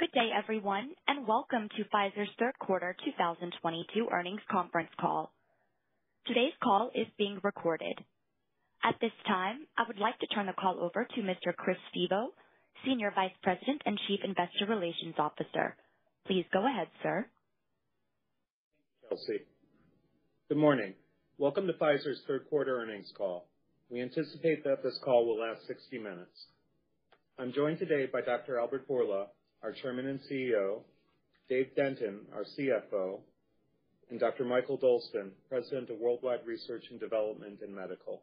Good day, everyone, and welcome to Pfizer's third quarter 2022 earnings conference call. Today's call is being recorded. At this time, I would like to turn the call over to Mr. Chris Stevo, Senior Vice President and Chief Investor Relations Officer. Please go ahead, sir. Chelsea. Good morning. Welcome to Pfizer's third quarter earnings call. We anticipate that this call will last 60 minutes. I'm joined today by Dr. Albert Bourla, our Chairman and CEO, Dave Denton, our CFO, and Dr. Michael Dolsten, President of Worldwide Research and Development and Medical.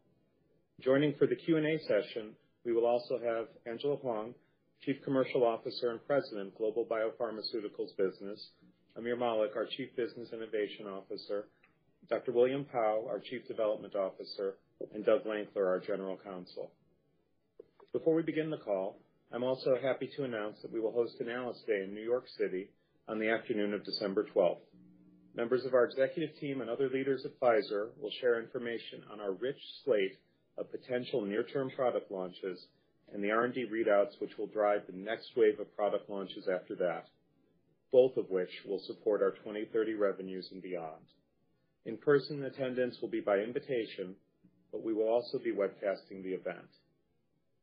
Joining for the Q&A session, we will also have Angela Hwang, Chief Commercial Officer and President, Global Biopharmaceuticals Business, Aamir Malik, our Chief Business Innovation Officer, Dr. William Pao, our Chief Development Officer, and Doug Lankler, our General Counsel. Before we begin the call, I'm also happy to announce that we will host an Analyst Day in New York City on the afternoon of December 12th. Members of our executive team and other leaders at Pfizer will share information on our rich slate of potential near-term product launches and the R&D readouts, which will drive the next wave of product launches after that, both of which will support our 2030 revenues and beyond. In-person attendance will be by invitation, but we will also be webcasting the event.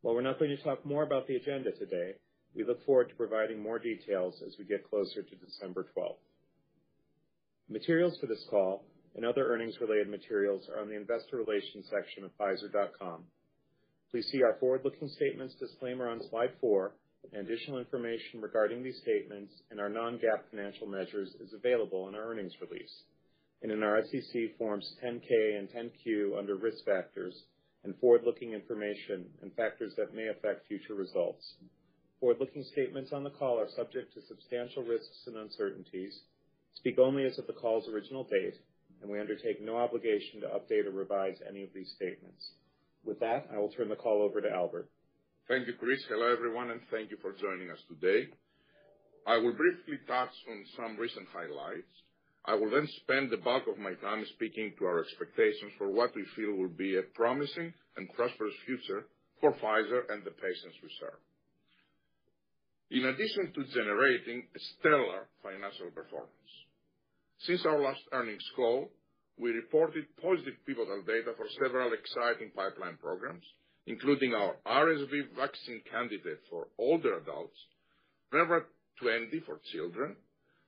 While we're not going to talk more about the agenda today, we look forward to providing more details as we get closer to December 12th. Materials for this call and other earnings-related materials are on the investor relations section of pfizer.com. Please see our forward-looking statements disclaimer on slide four, and additional information regarding these statements and our non-GAAP financial measures is available in our earnings release and in our SEC Forms 10-K and 10-Q under Risk Factors and Forward-Looking Information and Factors that may affect future results. Forward-looking statements on the call are subject to substantial risks and uncertainties, speak only as of the call's original date, and we undertake no obligation to update or revise any of these statements. With that, I will turn the call over to Albert. Thank you, Chris. Hello, everyone, and thank you for joining us today. I will briefly touch on some recent highlights. I will then spend the bulk of my time speaking to our expectations for what we feel will be a promising and prosperous future for Pfizer and the patients we serve. In addition to generating stellar financial performance, since our last earnings call, we reported positive pivotal data for several exciting pipeline programs, including our RSV vaccine candidate for older adults, Prevnar 20 for children,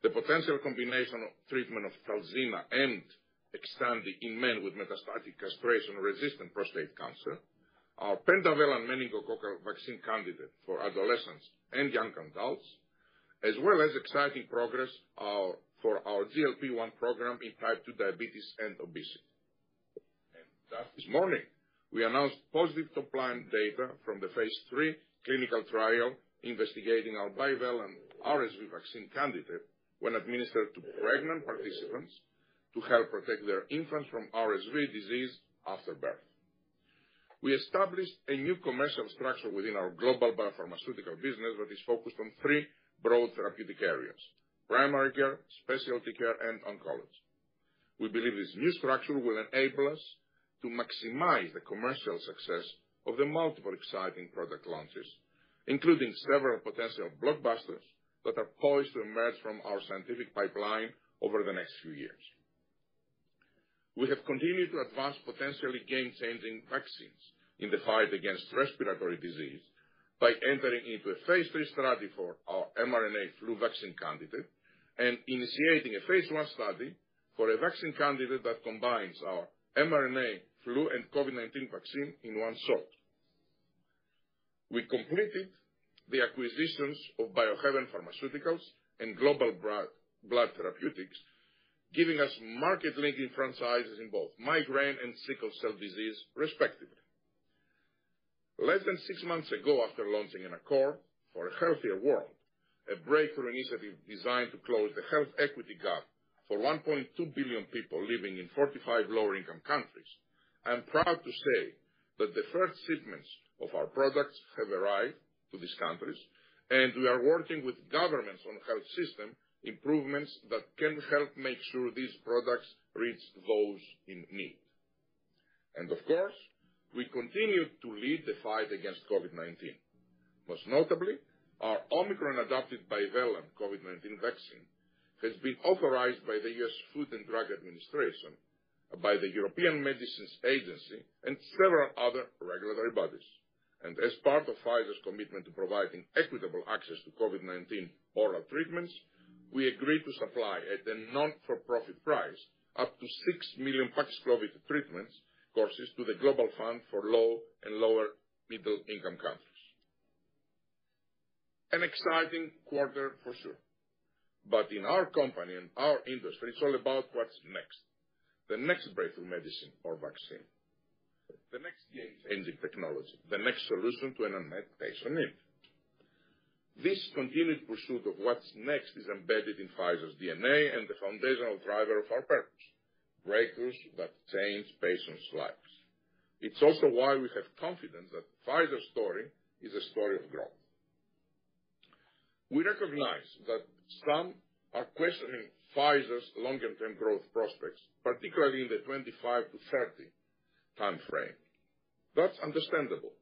the potential combination of treatment of Talzenna and Xtandi in men with metastatic castration-resistant prostate cancer, our pentavalent meningococcal vaccine candidate for adolescents and young adults, as well as exciting progress for our GLP-1 program in type 2 diabetes and obesity. This morning, we announced positive top-line data from the phase III clinical trial investigating our bivalent RSV vaccine candidate when administered to pregnant participants to help protect their infants from RSV disease after birth. We established a new commercial structure within our global biopharmaceutical business that is focused on three broad therapeutic areas, primary care, specialty care, and oncology. We believe this new structure will enable us to maximize the commercial success of the multiple exciting product launches, including several potential blockbusters that are poised to emerge from our scientific pipeline over the next few years. We have continued to advance potentially game-changing vaccines in the fight against respiratory disease by entering into a phase III study for our mRNA flu vaccine candidate and initiating a phase I study for a vaccine candidate that combines our mRNA flu and COVID-19 vaccine in one shot. We completed the acquisitions of Biohaven Pharmaceuticals and Global Blood Therapeutics, giving us market-leading franchises in both migraine and sickle cell disease, respectively. Less than six months ago, after launching an Accord for a Healthier World, a breakthrough initiative designed to close the health equity gap for 1.2 billion people living in 45 lower-income countries, I am proud to say that the first shipments of our products have arrived to these countries, and we are working with governments on health system improvements that can help make sure these products reach those in need. And of course, we continue to lead the fight against COVID-19. Most notably, our Omicron-adapted bivalent COVID-19 vaccine has been authorized by the U.S. Food and Drug Administration, by the European Medicines Agency, and several other regulatory bodies. As part of Pfizer's commitment to providing equitable access to COVID-19 oral treatments, we agreed to supply at a non-for-profit price up to 6 million Paxlovid treatment courses to the Global Fund for Low and Lower Middle-Income Countries. An exciting quarter for sure. But in our company and our industry, it's all about what's next. The next breakthrough medicine or vaccine, the next game-changing technology, the next solution to an unmet patient need. This continued pursuit of what's next is embedded in Pfizer's DNA and the foundational driver of our purpose, breakthroughs that change patients' lives. It's also why we have confidence that Pfizer's story is a story of growth. We recognize that some are questioning Pfizer's longer-term growth prospects, particularly in the 2025-2030 timeframe. That's understandable,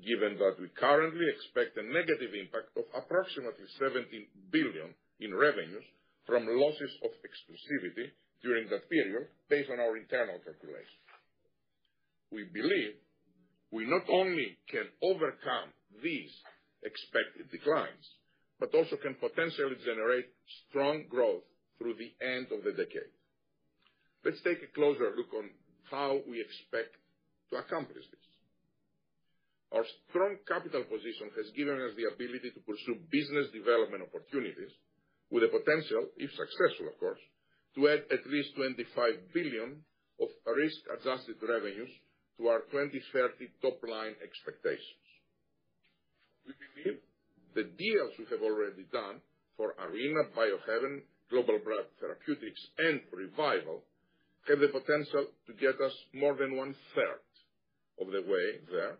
given that we currently expect a negative impact of approximately 17 billion in revenues from losses of exclusivity during that period based on our internal calculations. We believe we not only can overcome these expected declines, but also can potentially generate strong growth through the end of the decade. Let's take a closer look on how we expect to accomplish this. Our strong capital position has given us the ability to pursue business development opportunities with the potential, if successful, of course, to add at least 25 billion of risk-adjusted revenues to our 2030 top-line expectations. We believe the deals we have already done for Arena, Biohaven, Global Blood Therapeutics, and ReViral have the potential to get us more than one-third of the way there,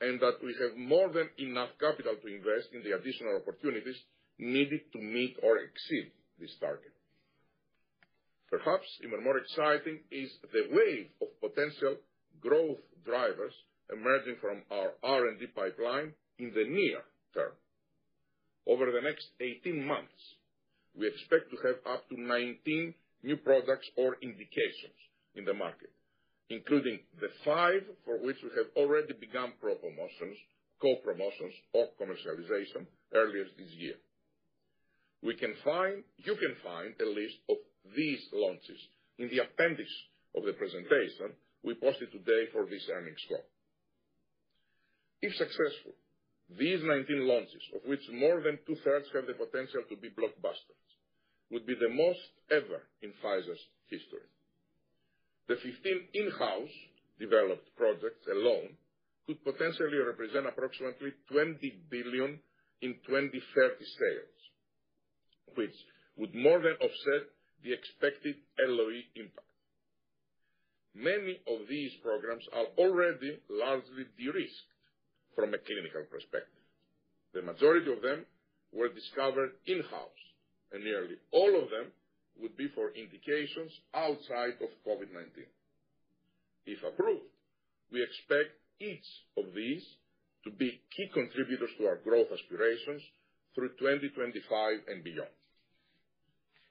and that we have more than enough capital to invest in the additional opportunities needed to meet or exceed this target. Perhaps even more exciting is the wave of potential growth drivers emerging from our R&D pipeline in the near term. Over the next 18 months, we expect to have up to 19 new products or indications in the market, including the five for which we have already begun pro-promotions, co-promotions or commercialization earlier this year. We can find you can find a list of these launches in the appendix of the presentation we posted today for this earnings call. If successful, these 19 launches, of which more than two-thirds have the potential to be blockbusters, would be the most ever in Pfizer's history. The 15 in-house developed projects alone could potentially represent approximately 20 billion in 2030 sales, which would more than offset the expected LOE impact. Many of these programs are already largely de-risked from a clinical perspective. The majority of them were discovered in-house, and nearly all of them would be for indications outside of COVID-19. If approved, we expect each of these to be key contributors to our growth aspirations through 2025 and beyond.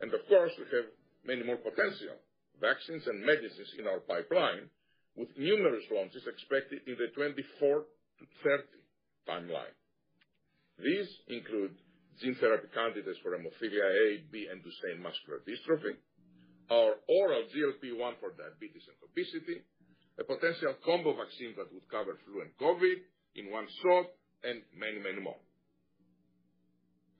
And of course, we have many more potential vaccines and medicines in our pipeline, with numerous launches expected in the 2024-2030 timeline. These include gene therapy candidates for hemophilia A, B, and Duchenne muscular dystrophy, our oral GLP-1 for diabetes and obesity, a potential combo vaccine that would cover flu and COVID in one shot, and many, many more.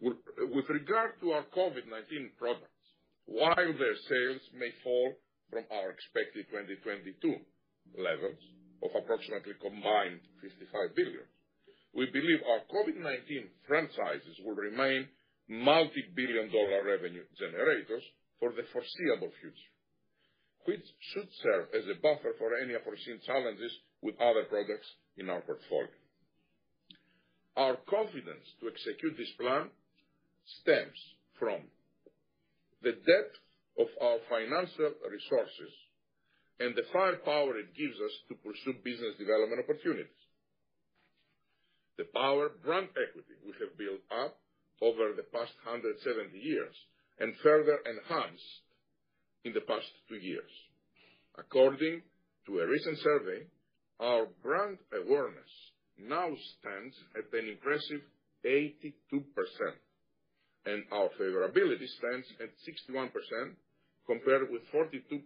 With regard to our COVID-19 products, while their sales may fall from our expected 2022 levels of approximately combined $55 billion, we believe our COVID-19 franchises will remain multi-billion dollar revenue generators for the foreseeable future, which should serve as a buffer for any unforeseen challenges with other products in our portfolio. Our confidence to execute this plan stems from the depth of our financial resources and the firepower it gives us to pursue business development opportunities. The power brand equity we have built up over the past 170 years and further enhanced in the past two years. According to a recent survey, our brand awareness now stands at an impressive 82%, and our favorability stands at 61%, compared with 42%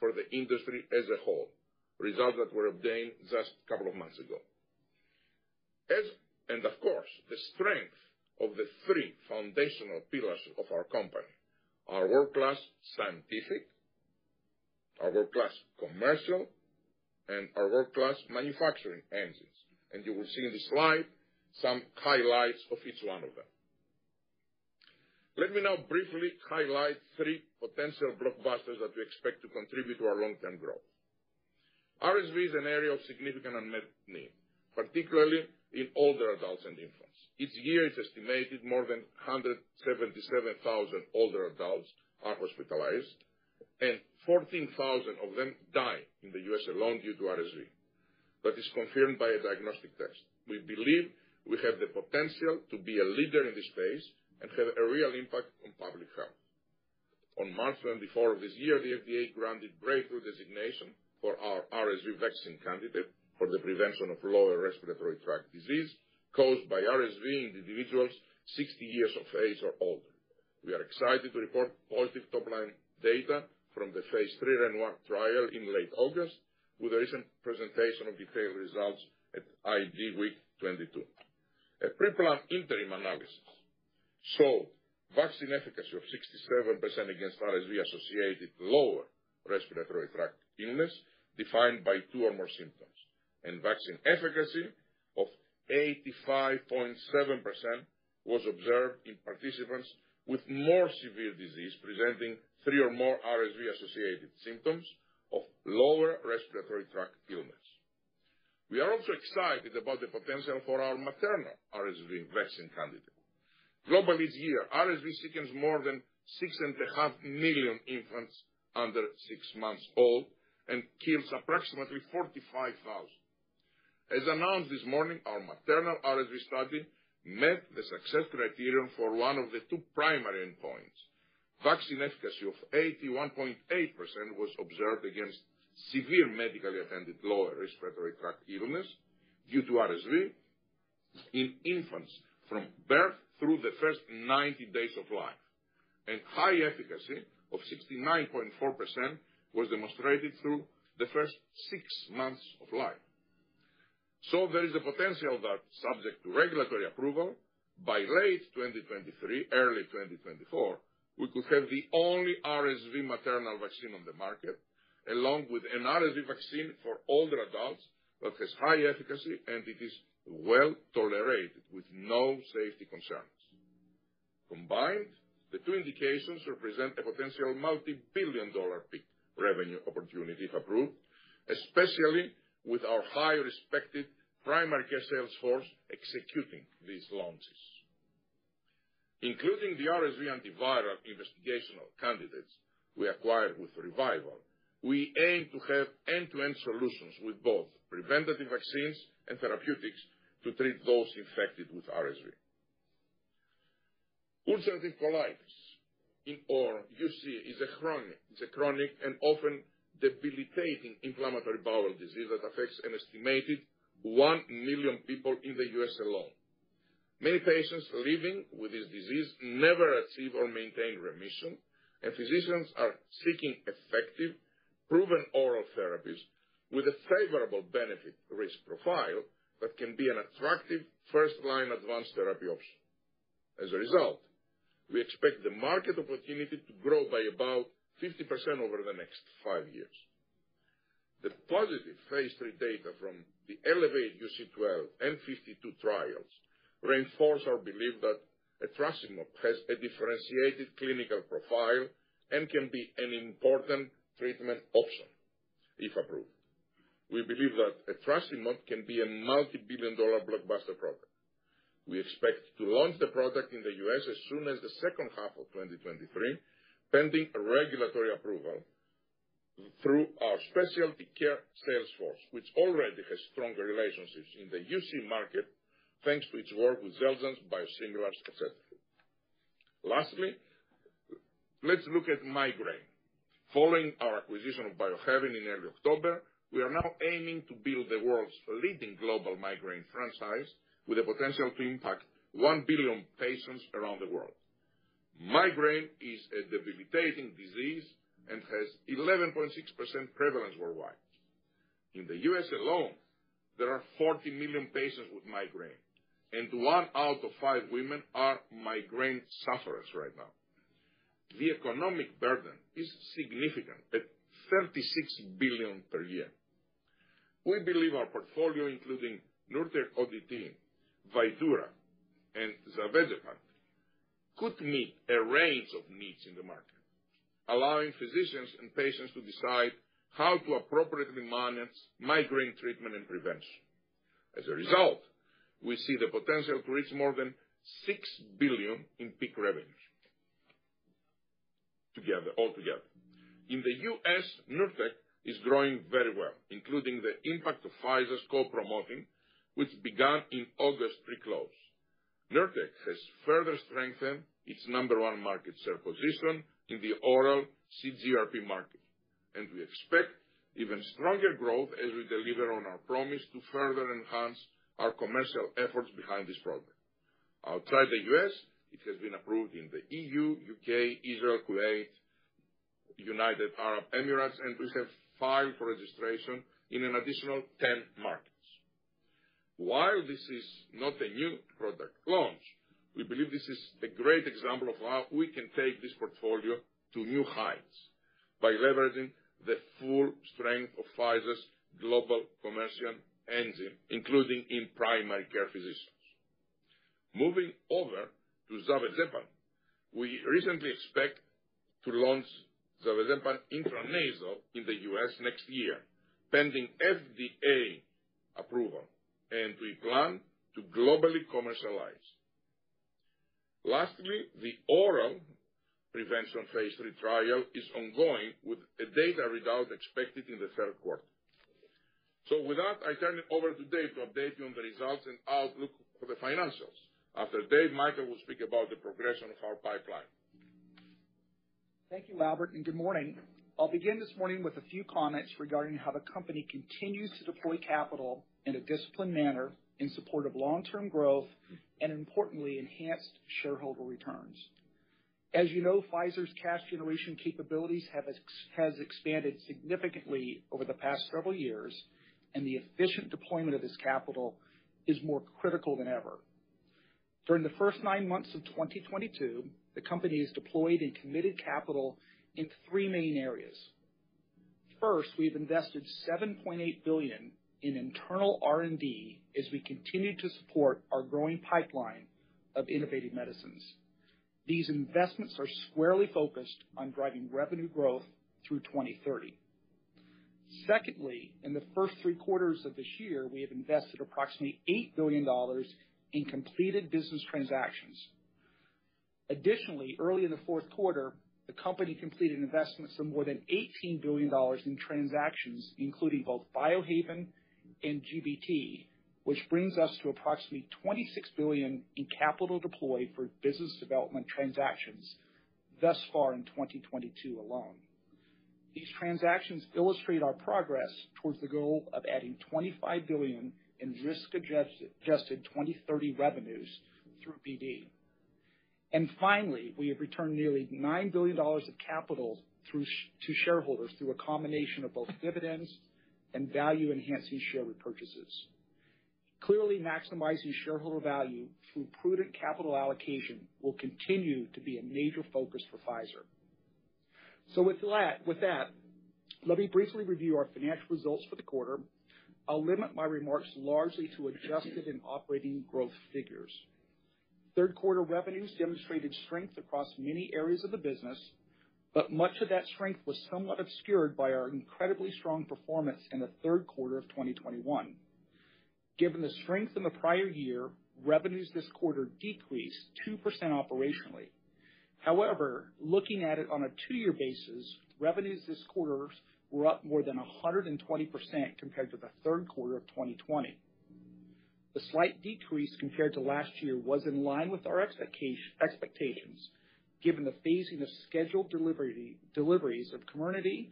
for the industry as a whole, results that were obtained just a couple of months ago. And of course, the strength of the three foundational pillars of our company, our world-class scientific, our world-class commercial, and our world-class manufacturing engines. And you will see in the slide some highlights of each one of them. Let me now briefly highlight three potential blockbusters that we expect to contribute to our long-term growth. RSV is an area of significant unmet need, particularly in older adults and infants. Each year, it's estimated more than 177,000 older adults are hospitalized, and 14,000 of them die in the U.S. alone due to RSV. That is confirmed by a diagnostic test. We believe we have the potential to be a leader in this space and have a real impact on public health. On March 24 of this year, the FDA granted breakthrough designation for our RSV vaccine candidate for the prevention of lower respiratory tract disease caused by RSV in individuals 60 years of age or older. We are excited to report positive top-line data from the phase III RENOIR trial in late August, with a recent presentation of detailed results at IDWeek 22. A pre-planned interim analysis showed vaccine efficacy of 67% against RSV-associated lower respiratory tract illness, defined by two or more symptoms, and vaccine efficacy of 85.7% was observed in participants with more severe disease, presenting three or more RSV-associated symptoms of lower respiratory tract illness. We are also excited about the potential for our maternal RSV vaccine candidate. Globally this year, RSV sickens more than 6.5 million infants under six months old and kills approximately 45,000. As announced this morning, our maternal RSV study met the success criterion for one of the two primary endpoints. Vaccine efficacy of 81.8% was observed against severe medically attended lower respiratory tract illness due to RSV in infants from birth through the first 90 days of life. And high efficacy of 69.4% was demonstrated through the first six months of life. So there is a potential that, subject to regulatory approval, by late 2023, early 2024, we could have the only RSV maternal vaccine on the market, along with an RSV vaccine for older adults that has high efficacy, and it is well-tolerated with no safety concerns. Combined, the two indications represent a potential multi-billion dollar peak revenue opportunity if approved, especially with our highly respected primary care sales force executing these launches. Including the RSV antiviral investigational candidates we acquired with ReViral, we aim to have end-to-end solutions with both preventative vaccines and therapeutics to treat those infected with RSV. Ulcerative colitis, in or UC, is a chronic and often debilitating inflammatory bowel disease that affects an estimated 1 million people in the U.S. alone. Many patients living with this disease never achieve or maintain remission, and physicians are seeking effective, proven oral therapies with a favorable benefit-risk profile that can be an attractive first-line advanced therapy option. As a result, we expect the market opportunity to grow by about 50% over the next five years. The positive phase III data from the ELEVATE-UC 12 and 52 trials reinforce our belief that etrasimod has a differentiated clinical profile and can be an important treatment option if approved. We believe that etrasimod can be a multi-billion dollar blockbuster product. We expect to launch the product in the U.S. as soon as the second half of 2023, pending regulatory approval through our specialty care sales force, which already has stronger relationships in the UC market thanks to its work with Xeljanz, biosimilars, et cetera. Lastly, let's look at migraine. Following our acquisition of Biohaven in early October, we are now aiming to build the world's leading global migraine franchise with the potential to impact 1 billion patients around the world. Migraine is a debilitating disease and has 11.6% prevalence worldwide. In the U.S. alone, there are 40 million patients with migraine, and one out of five women are migraine sufferers right now. The economic burden is significant, at 36 billion per year. We believe our portfolio, including Nurtec ODT, Vydura, and zavegepant, could meet a range of needs in the market, allowing physicians and patients to decide how to appropriately manage migraine treatment and prevention. As a result, we see the potential to reach more than 6 billion in peak revenues together, altogether. In the U.S., Nurtec is growing very well, including the impact of Pfizer's co-promoting, which began in August pre-close. Nurtec has further strengthened its number one market share position in the oral CGRP market, and we expect even stronger growth as we deliver on our promise to further enhance our commercial efforts behind this product. Outside the U.S., it has been approved in the EU, U.K., Israel, Kuwait, United Arab Emirates, and we have filed for registration in an additional 10 markets. While this is not a new product launch, we believe this is a great example of how we can take this portfolio to new heights by leveraging the full strength of Pfizer's global commercial engine, including in primary care physicians. Moving over to zavegepant, we recently expect to launch zavegepant intranasal in the U.S. next year, pending FDA approval, and we plan to globally commercialize. Lastly, the oral prevention phase III trial is ongoing, with a data readout expected in the third quarter. So with that, I turn it over to Dave to update you on the results and outlook for the financials. After Dave, Mikael will speak about the progression of our pipeline. Thank you, Albert, and good morning. I'll begin this morning with a few comments regarding how the company continues to deploy capital in a disciplined manner in support of long-term growth and, importantly, enhanced shareholder returns. As you know, Pfizer's cash generation capabilities have has expanded significantly over the past several years, and the efficient deployment of this capital is more critical than ever. During the first nine months of 2022, the company has deployed and committed capital in three main areas. First, we've invested 7.8 billion in internal R&D as we continue to support our growing pipeline of innovative medicines. These investments are squarely focused on driving revenue growth through 2030. Secondly, in the first three quarters of this year, we have invested approximately $8 billion in completed business transactions. Additionally, early in the fourth quarter, the company completed investments of more than $18 billion in transactions, including both Biohaven and GBT, which brings us to approximately 26 billion in capital deployed for business development transactions thus far in 2022 alone. These transactions illustrate our progress towards the goal of adding 25 billion in risk-adjusted 2030 revenues through BD. And finally, we have returned nearly $9 billion of capital to shareholders through a combination of both dividends and value-enhancing share repurchases. Clearly, maximizing shareholder value through prudent capital allocation will continue to be a major focus for Pfizer. So with that, let me briefly review our financial results for the quarter. I'll limit my remarks largely to adjusted and operating growth figures. Third quarter revenues demonstrated strength across many areas of the business, but much of that strength was somewhat obscured by our incredibly strong performance in the third quarter of 2021. Given the strength in the prior year, revenues this quarter decreased 2% operationally. However, looking at it on a two-year basis, revenues this quarter were up more than 120% compared to the third quarter of 2020. The slight decrease compared to last year was in line with our expectations, given the phasing of scheduled deliveries of Comirnaty,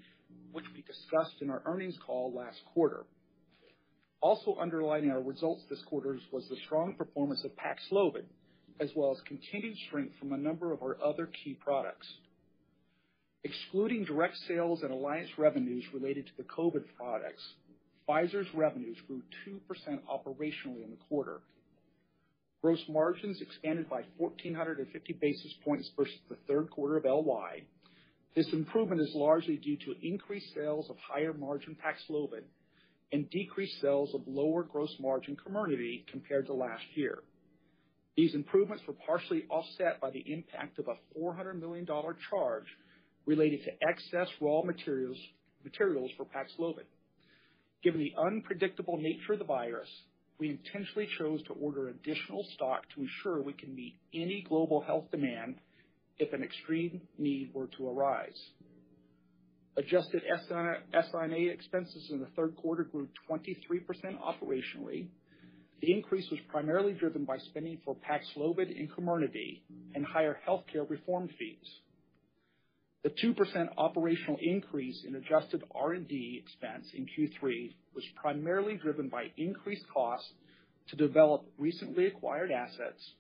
which we discussed in our earnings call last quarter. Also underlining our results this quarter was the strong performance of Paxlovid, as well as continued strength from a number of our other key products. Excluding direct sales and alliance revenues related to the COVID products, Pfizer's revenues grew 2% operationally in the quarter. Gross margins expanded by 1,450 basis points versus the third quarter of LY. This improvement is largely due to increased sales of higher margin Paxlovid and decreased sales of lower gross margin Comirnaty compared to last year. These improvements were partially offset by the impact of a $400 million charge related to excess raw materials for Paxlovid. Given the unpredictable nature of the virus, we intentionally chose to order additional stock to ensure we can meet any global health demand if an extreme need were to arise. Adjusted SI&A expenses in the third quarter grew 23% operationally. The increase was primarily driven by spending for Paxlovid and Comirnaty and higher healthcare reform fees. The 2% operational increase in adjusted R&D expense in Q3 was primarily driven by increased costs to develop recently acquired assets,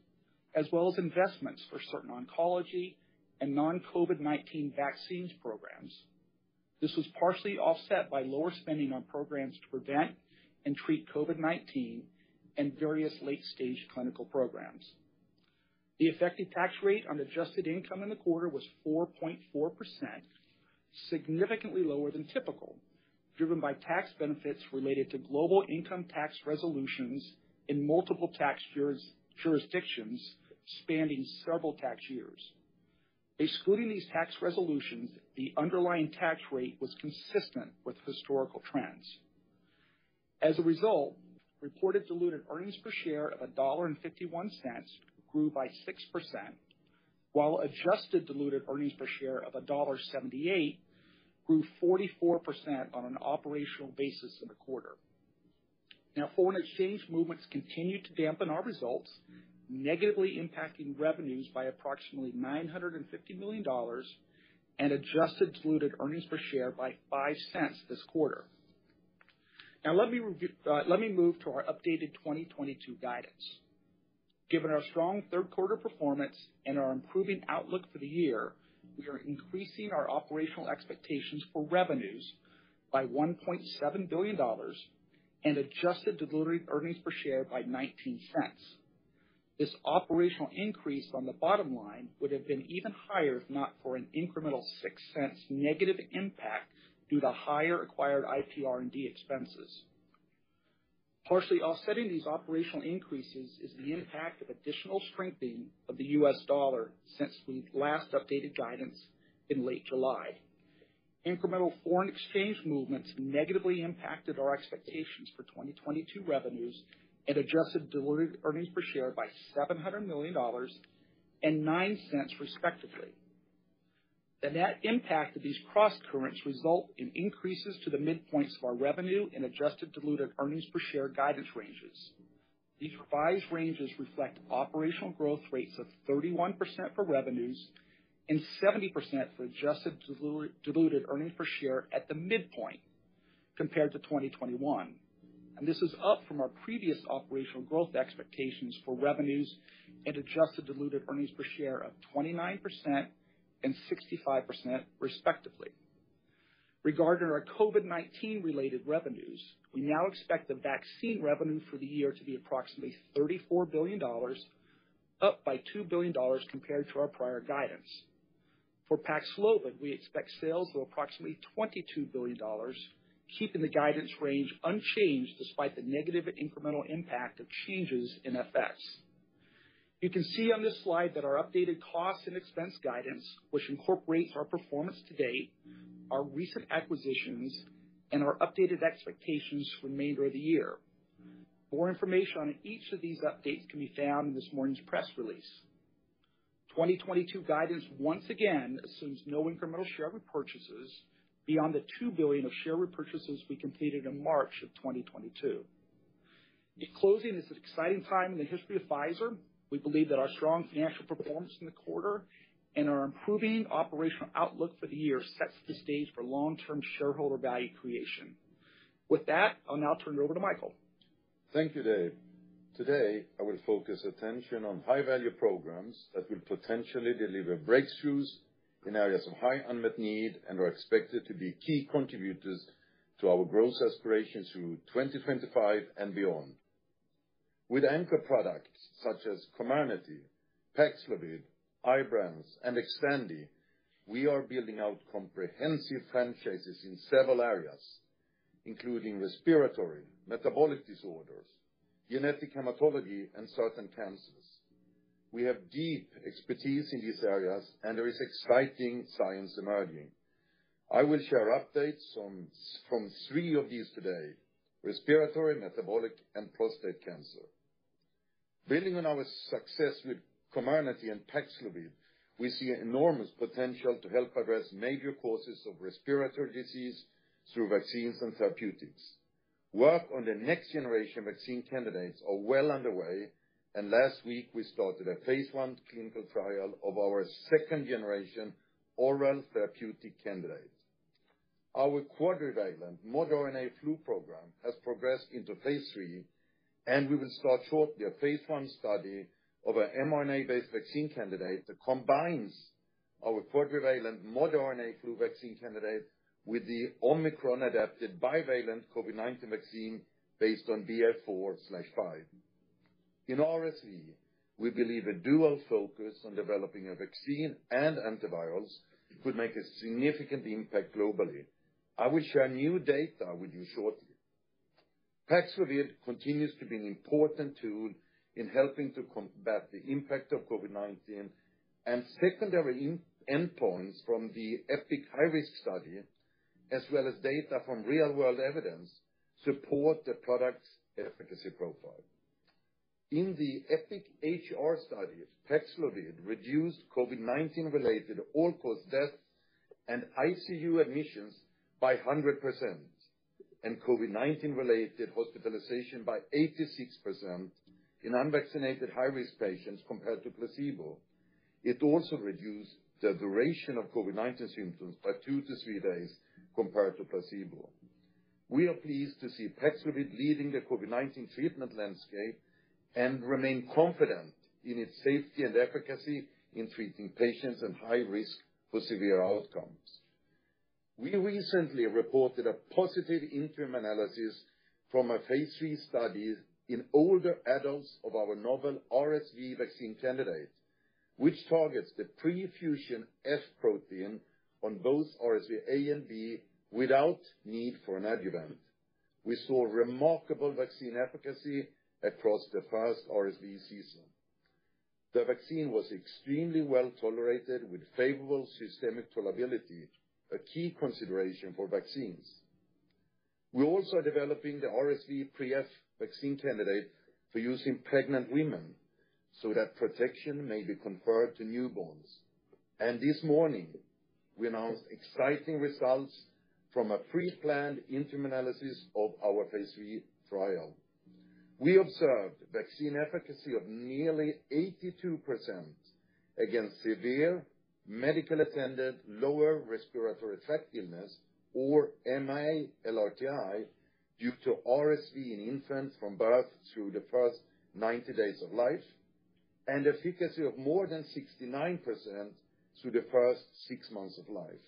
as well as investments for certain oncology and non-COVID-19 vaccines programs. This was partially offset by lower spending on programs to prevent and treat COVID-19 and various late-stage clinical programs. The effective tax rate on adjusted income in the quarter was 4.4%, significantly lower than typical, driven by tax benefits related to global income tax resolutions in multiple tax jurisdictions spanning several tax years. Excluding these tax resolutions, the underlying tax rate was consistent with historical trends. As a result, reported diluted earnings per share of $1.51 grew by 6%, while adjusted diluted earnings per share of $1.78 grew 44% on an operational basis in the quarter. Now, foreign exchange movements continued to dampen our results, negatively impacting revenues by approximately $950 million and adjusted diluted earnings per share by $0.05 this quarter. Now let me uh, let me move to our updated 2022 guidance. Given our strong third quarter performance and our improving outlook for the year, we are increasing our operational expectations for revenues by $1.7 billion and adjusted diluted earnings per share by $0.19. This operational increase on the bottom line would have been even higher if not for an incremental $0.06 negative impact due to higher acquired IPR&D expenses. Partially offsetting these operational increases is the impact of additional strengthening of the U.S. dollar since we last updated guidance in late July. Incremental foreign exchange movements negatively impacted our expectations for 2022 revenues and adjusted diluted earnings per share by $700 million and $0.09, respectively. The net impact of these crosscurrents result in increases to the midpoints of our revenue and adjusted diluted earnings per share guidance ranges. These revised ranges reflect operational growth rates of 31% for revenues and 70% for adjusted diluted earnings per share at the midpoint compared to 2021. This is up from our previous operational growth expectations for revenues and adjusted diluted earnings per share of 29% and 65%, respectively. Regarding our COVID-19 related revenues, we now expect the vaccine revenue for the year to be approximately $34 billion, up by $2 billion compared to our prior guidance. For Paxlovid, we expect sales of approximately $22 billion, keeping the guidance range unchanged despite the negative incremental impact of changes in FX. You can see on this slide that our updated cost and expense guidance, which incorporates our performance to date, our recent acquisitions, and our updated expectations for the remainder of the year. More information on each of these updates can be found in this morning's press release. 2022 guidance once again assumes no incremental share repurchases beyond the 2 billion of share repurchases we completed in March 2022. In closing, it's an exciting time in the history of Pfizer. We believe that our strong financial performance in the quarter and our improving operational outlook for the year sets the stage for long-term shareholder value creation. With that, I'll now turn it over to Michael. Thank you, Dave. Today, I will focus attention on high-value programs that will potentially deliver breakthroughs in areas of high unmet need and are expected to be key contributors to our growth aspirations through 2025 and beyond. With anchor products such as Comirnaty, Paxlovid, Ibrance, and Xtandi, we are building out comprehensive franchises in several areas, including respiratory, metabolic disorders, genetic hematology, and certain cancers. We have deep expertise in these areas, and there is exciting science emerging. I will share updates from three of these today: respiratory, metabolic, and prostate cancer. Building on our success with Comirnaty and Paxlovid, we see enormous potential to help address major causes of respiratory disease through vaccines and therapeutics. Work on the next generation vaccine candidates are well underway, and last week we started a phase I clinical trial of our second-generation oral therapeutic candidate. Our quadrivalent modRNA flu program has progressed into phase III, and we will start shortly a phase I study of an mRNA-based vaccine candidate that combines our quadrivalent modRNA flu vaccine candidate with the Omicron-adapted bivalent COVID-19 vaccine based on BA.4/5. In RSV, we believe a dual focus on developing a vaccine and antivirals could make a significant impact globally. I will share new data with you shortly. Paxlovid continues to be an important tool in helping to combat the impact of COVID-19, and secondary endpoints from the EPIC high-risk study, as well as data from real-world evidence, support the product's efficacy profile. In the EPIC-HR study, Paxlovid reduced COVID-19-related all-cause deaths and ICU admissions by 100%, and COVID-19-related hospitalization by 86% in unvaccinated high-risk patients compared to placebo. It also reduced the duration of COVID-19 symptoms by two to three days compared to placebo. We are pleased to see Paxlovid leading the COVID-19 treatment landscape and remain confident in its safety and efficacy in treating patients at high risk for severe outcomes. We recently reported a positive interim analysis from a phase III study in older adults of our novel RSV vaccine candidate, which targets the pre-fusion F protein on both RSV A and B without need for an adjuvant. We saw remarkable vaccine efficacy across the first RSV season. The vaccine was extremely well-tolerated, with favorable systemic tolerability, a key consideration for vaccines. We also are developing the RSV Pre-F vaccine candidate for use in pregnant women so that protection may be conferred to newborns. And this morning, we announced exciting results from a pre-planned interim analysis of our phase III trial. We observed vaccine efficacy of nearly 82% against severe medically attended lower respiratory tract illness, or MA-LRTI, due to RSV in infants from birth through the first 90 days of life, and efficacy of more than 69% through the first six months of life.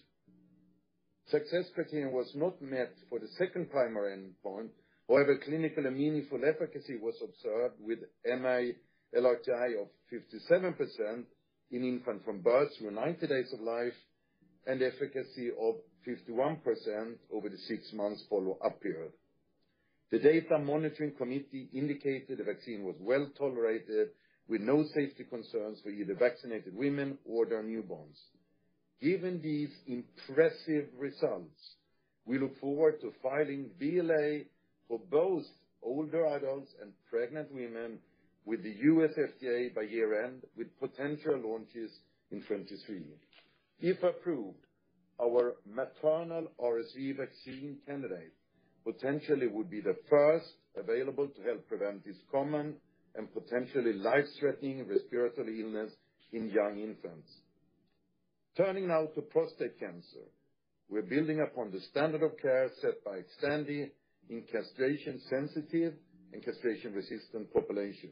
Success criteria was not met for the second primary endpoint. However, clinically meaningful efficacy was observed with MA-LRTI of 57% in infants from birth through 90 days of life, and efficacy of 51% over the six months follow-up period. The Data Monitoring Committee indicated the vaccine was well-tolerated, with no safety concerns for either vaccinated women or their newborns. Given these impressive results, we look forward to filing BLA for both older adults and pregnant women with the U.S. FDA by year-end, with potential launches in 2023. If approved, our maternal RSV vaccine candidate potentially would be the first available to help prevent this common and potentially life-threatening respiratory illness in young infants. Turning now to prostate cancer. We're building upon the standard of care set by Xtandi in castration-sensitive and castration-resistant population.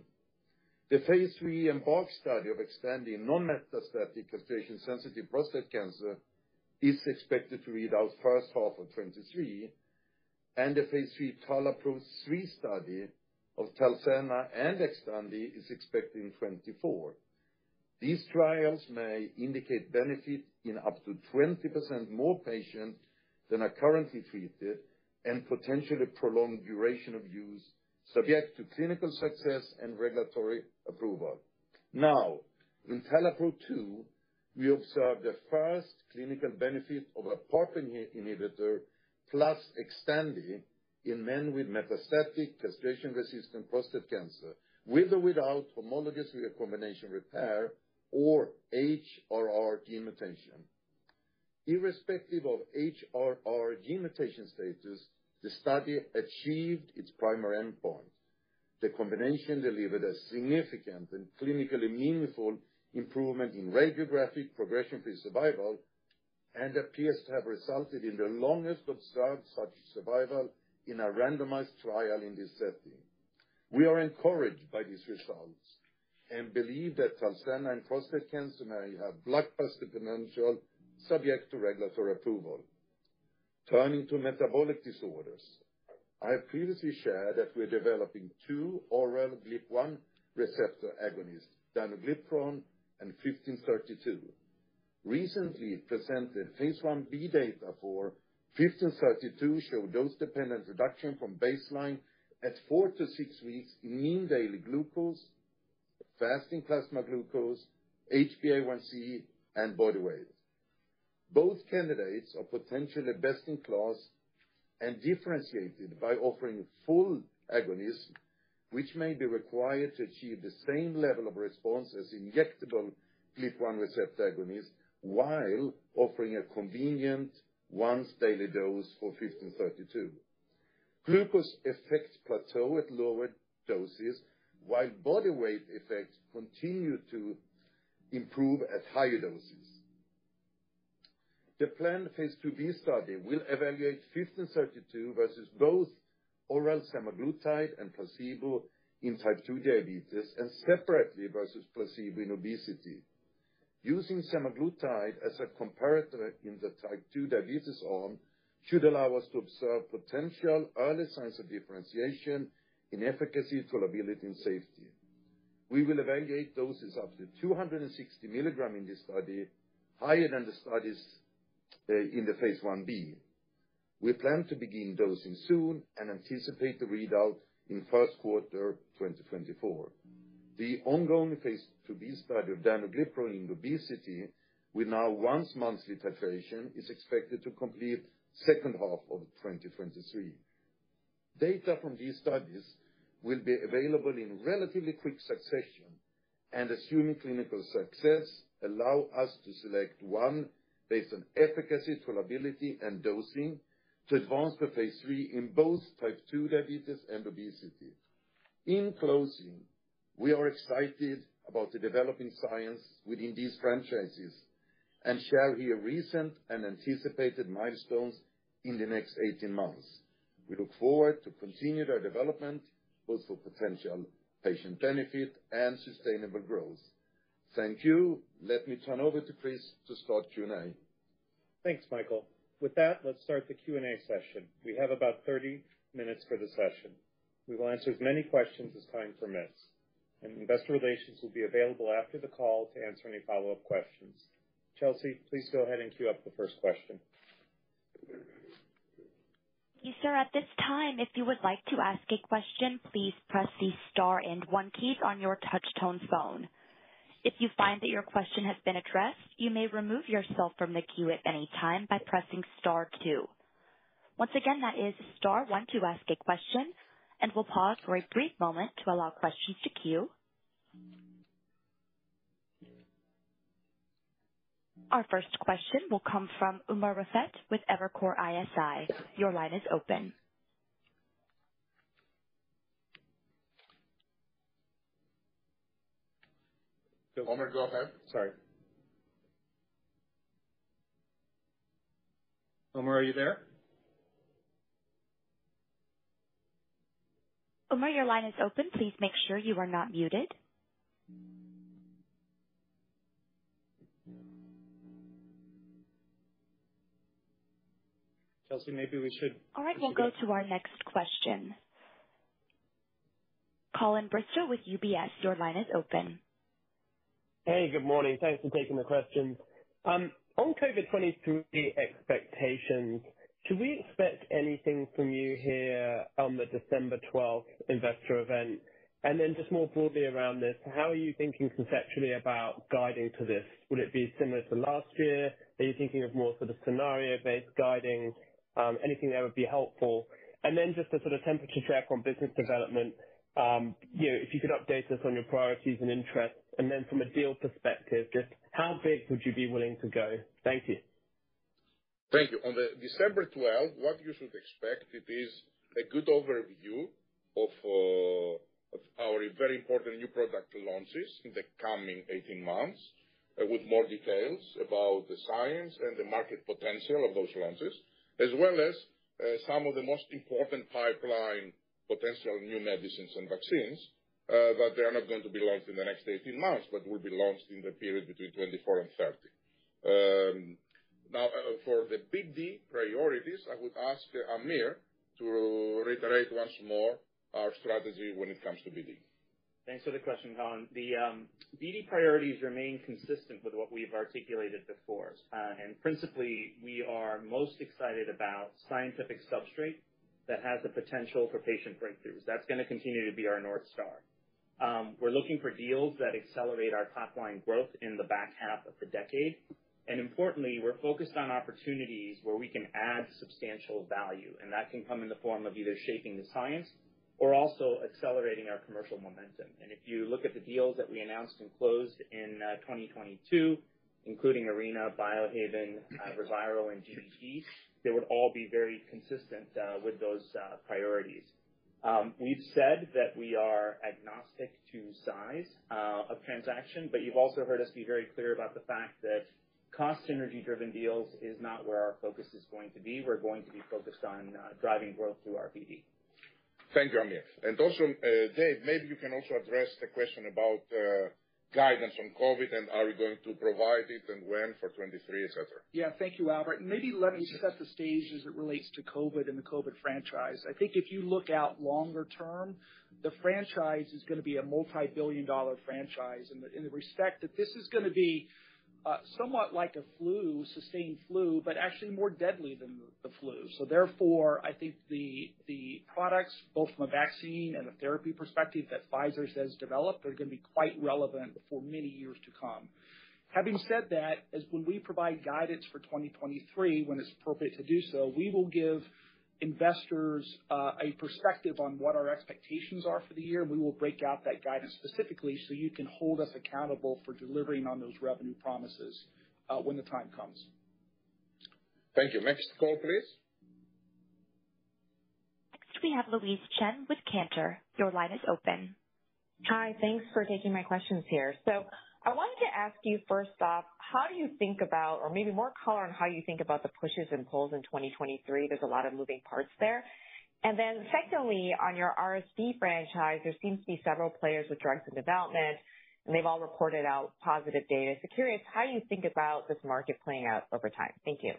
The phase III EMBARK study of Xtandi non-metastatic castration-sensitive prostate cancer is expected to read out first half of 2023, and the phase III TALAPRO-3 study of Talzenna and Xtandi is expected in 2024. These trials may indicate benefit in up to 20% more patients than are currently treated and potentially prolong duration of use, subject to clinical success and regulatory approval. Now, in TALAPRO-2, we observed the first clinical benefit of a PARP inhibitor plus Xtandi in men with metastatic castration-resistant prostate cancer, with or without homologous recombination repair or HRR gene mutation. Irrespective of HRR gene mutation status, the study achieved its primary endpoint. The combination delivered a significant and clinically meaningful improvement in radiographic progression-free survival and appears to have resulted in the longest observed such survival in a randomized trial in this setting. We are encouraged by these results and believe that Talzenna in prostate cancer may have blockbuster potential subject to regulatory approval. Turning to metabolic disorders. I have previously shared that we're developing two oral GLP-1 receptor agonists, danuglipron and 1532. Recently presented phase I-B data for 1532 showed dose-dependent reduction from baseline at four to six weeks in mean daily glucose, fasting plasma glucose, HbA1c, and body weight. Both candidates are potentially best in class and differentiated by offering full agonism, which may be required to achieve the same level of response as injectable GLP-1 receptor agonists, while offering a convenient once-daily dose for 1532. Glucose effects plateau at lower doses, while body weight effects continue to improve at higher doses. The planned phase II-B study will evaluate 1532 versus both oral semaglutide and placebo in type 2 diabetes, and separately versus placebo in obesity. Using semaglutide as a comparator in the type 2 diabetes arm should allow us to observe potential early signs of differentiation in efficacy, tolerability, and safety. We will evaluate doses up to 260 mg in this study, higher than the studies Uh, in the phase I-B. We plan to begin dosing soon and anticipate the readout in first quarter 2024. The ongoing phase II-B study of danuglipron in obesity, with now once monthly titration, is expected to complete second half of 2023. Data from these studies will be available in relatively quick succession, and assuming clinical success, allow us to select one based on efficacy, tolerability, and dosing to advance to phase III in both type 2 diabetes and obesity. In closing, we are excited about the developing science within these franchises and share here recent and anticipated milestones in the next 18 months. We look forward to continue their development, both for potential patient benefit and sustainable growth. Thank you. Let me turn over to Chris to start Q&A. Thanks, Michael. With that, let's start the Q&A session. We have about 30 minutes for the session. We will answer as many questions as time permits, and investor relations will be available after the call to answer any follow-up questions. Chelsea, please go ahead and queue up the first question. Yes, sir. At this time, if you would like to ask a question, please press the star and one keys on your touch tone phone. If you find that your question has been addressed, you may remove yourself from the queue at any time by pressing star two. Once again, that is star one to ask a question, and we'll pause for a brief moment to allow questions to queue. Our first question will come from Umer Raffat with Evercore ISI. Your line is open. Omer, go ahead. Sorry. Omer, are you there? Omer, your line is open. Please make sure you are not muted. Chelsea, maybe we should. All right, we'll go to our next question. Colin Bristow with UBS, your line is open. Hey, good morning. Thanks for taking the questions. Um, on COVID-23 expectations, should we expect anything from you here on the December 12th investor event? And then just more broadly around this, how are you thinking conceptually about guiding to this? Would it be similar to last year? Are you thinking of more sort of scenario-based guiding? Um, anything that would be helpful. And then just a sort of temperature check on business development. Um, you know, if you could update us on your priorities and interests, and then from a deal perspective, just how big would you be willing to go? Thank you. Thank you. On the December 12, what you should expect, it is a good overview of uh, our very important new product launches in the coming 18 months, uh, with more details about the science and the market potential of those launches, as well as uh, some of the most important pipeline potential new medicines and vaccines Uh, that they are not going to be launched in the next 18 months, but will be launched in the period between 2024 and 2030. Um, now, uh, for the BD priorities, I would ask Aamir to reiterate once more our strategy when it comes to BD. Thanks for the question, Colin. The um, BD priorities remain consistent with what we've articulated before. Uh and principally, we are most excited about scientific substrate that has the potential for patient breakthroughs. That's gonna continue to be our North Star. Um, we're looking for deals that accelerate our top line growth in the back half of the decade. And importantly, we're focused on opportunities where we can add substantial value, and that can come in the form of either shaping the science or also accelerating our commercial momentum. And if you look at the deals that we announced and closed in uh, 2022, including Arena, Biohaven, uh, ReViral, and GBT, they would all be very consistent uh, with those priorities. Um, we've said that we are agnostic to size uh, of transaction, but you've also heard us be very clear about the fact that cost synergy-driven deals is not where our focus is going to be. We're going to be focused on uh, driving growth through BD. Thank you, Aamir. Also, uh, Dave, maybe you can also address the question about guidance on COVID, and are we going to provide it and when for 2023, et cetera. Yeah. Thank you, Albert. Maybe let me set the stage as it relates to COVID and the COVID franchise. I think if you look out longer term, the franchise is gonna be a multi-billion dollar franchise in the respect that this is gonna be Uh, somewhat like a flu, sustained flu, but actually more deadly than the flu. So therefore, I think the products, both from a vaccine and a therapy perspective that Pfizer has developed, are gonna be quite relevant for many years to come. Having said that, as when we provide guidance for 2023, when it's appropriate to do so, we will give investors uh, a perspective on what our expectations are for the year, and we will break out that guidance specifically so you can hold us accountable for delivering on those revenue promises uh, when the time comes. Thank you. Next call, please. Next, we have Louise Chen with Cantor. Your line is open. Hi. Thanks for taking my questions here. I wanted to ask you first off, how do you think about or maybe more color on how you think about the pushes and pulls in 2023? There's a lot of moving parts there. And then secondly, on your RSV franchise, there seems to be several players with drugs in development, and they've all reported out positive data. So curious how you think about this market playing out over time. Thank you.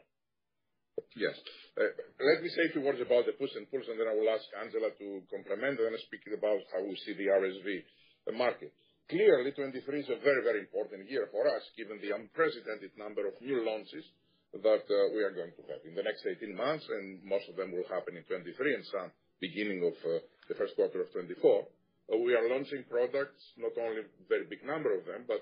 Yes. Uh, let me say a few words about the push and pulls, and then I will ask Angela to complement, and then speaking about how we see the RSV market. Clearly, 2023 is a very, very important year for us, given the unprecedented number of new launches that uh, we are going to have in the next 18 months, and most of them will happen in 2023 and some beginning of uh, the first quarter of 2024. Uh, we are launching products, not only very big number of them, but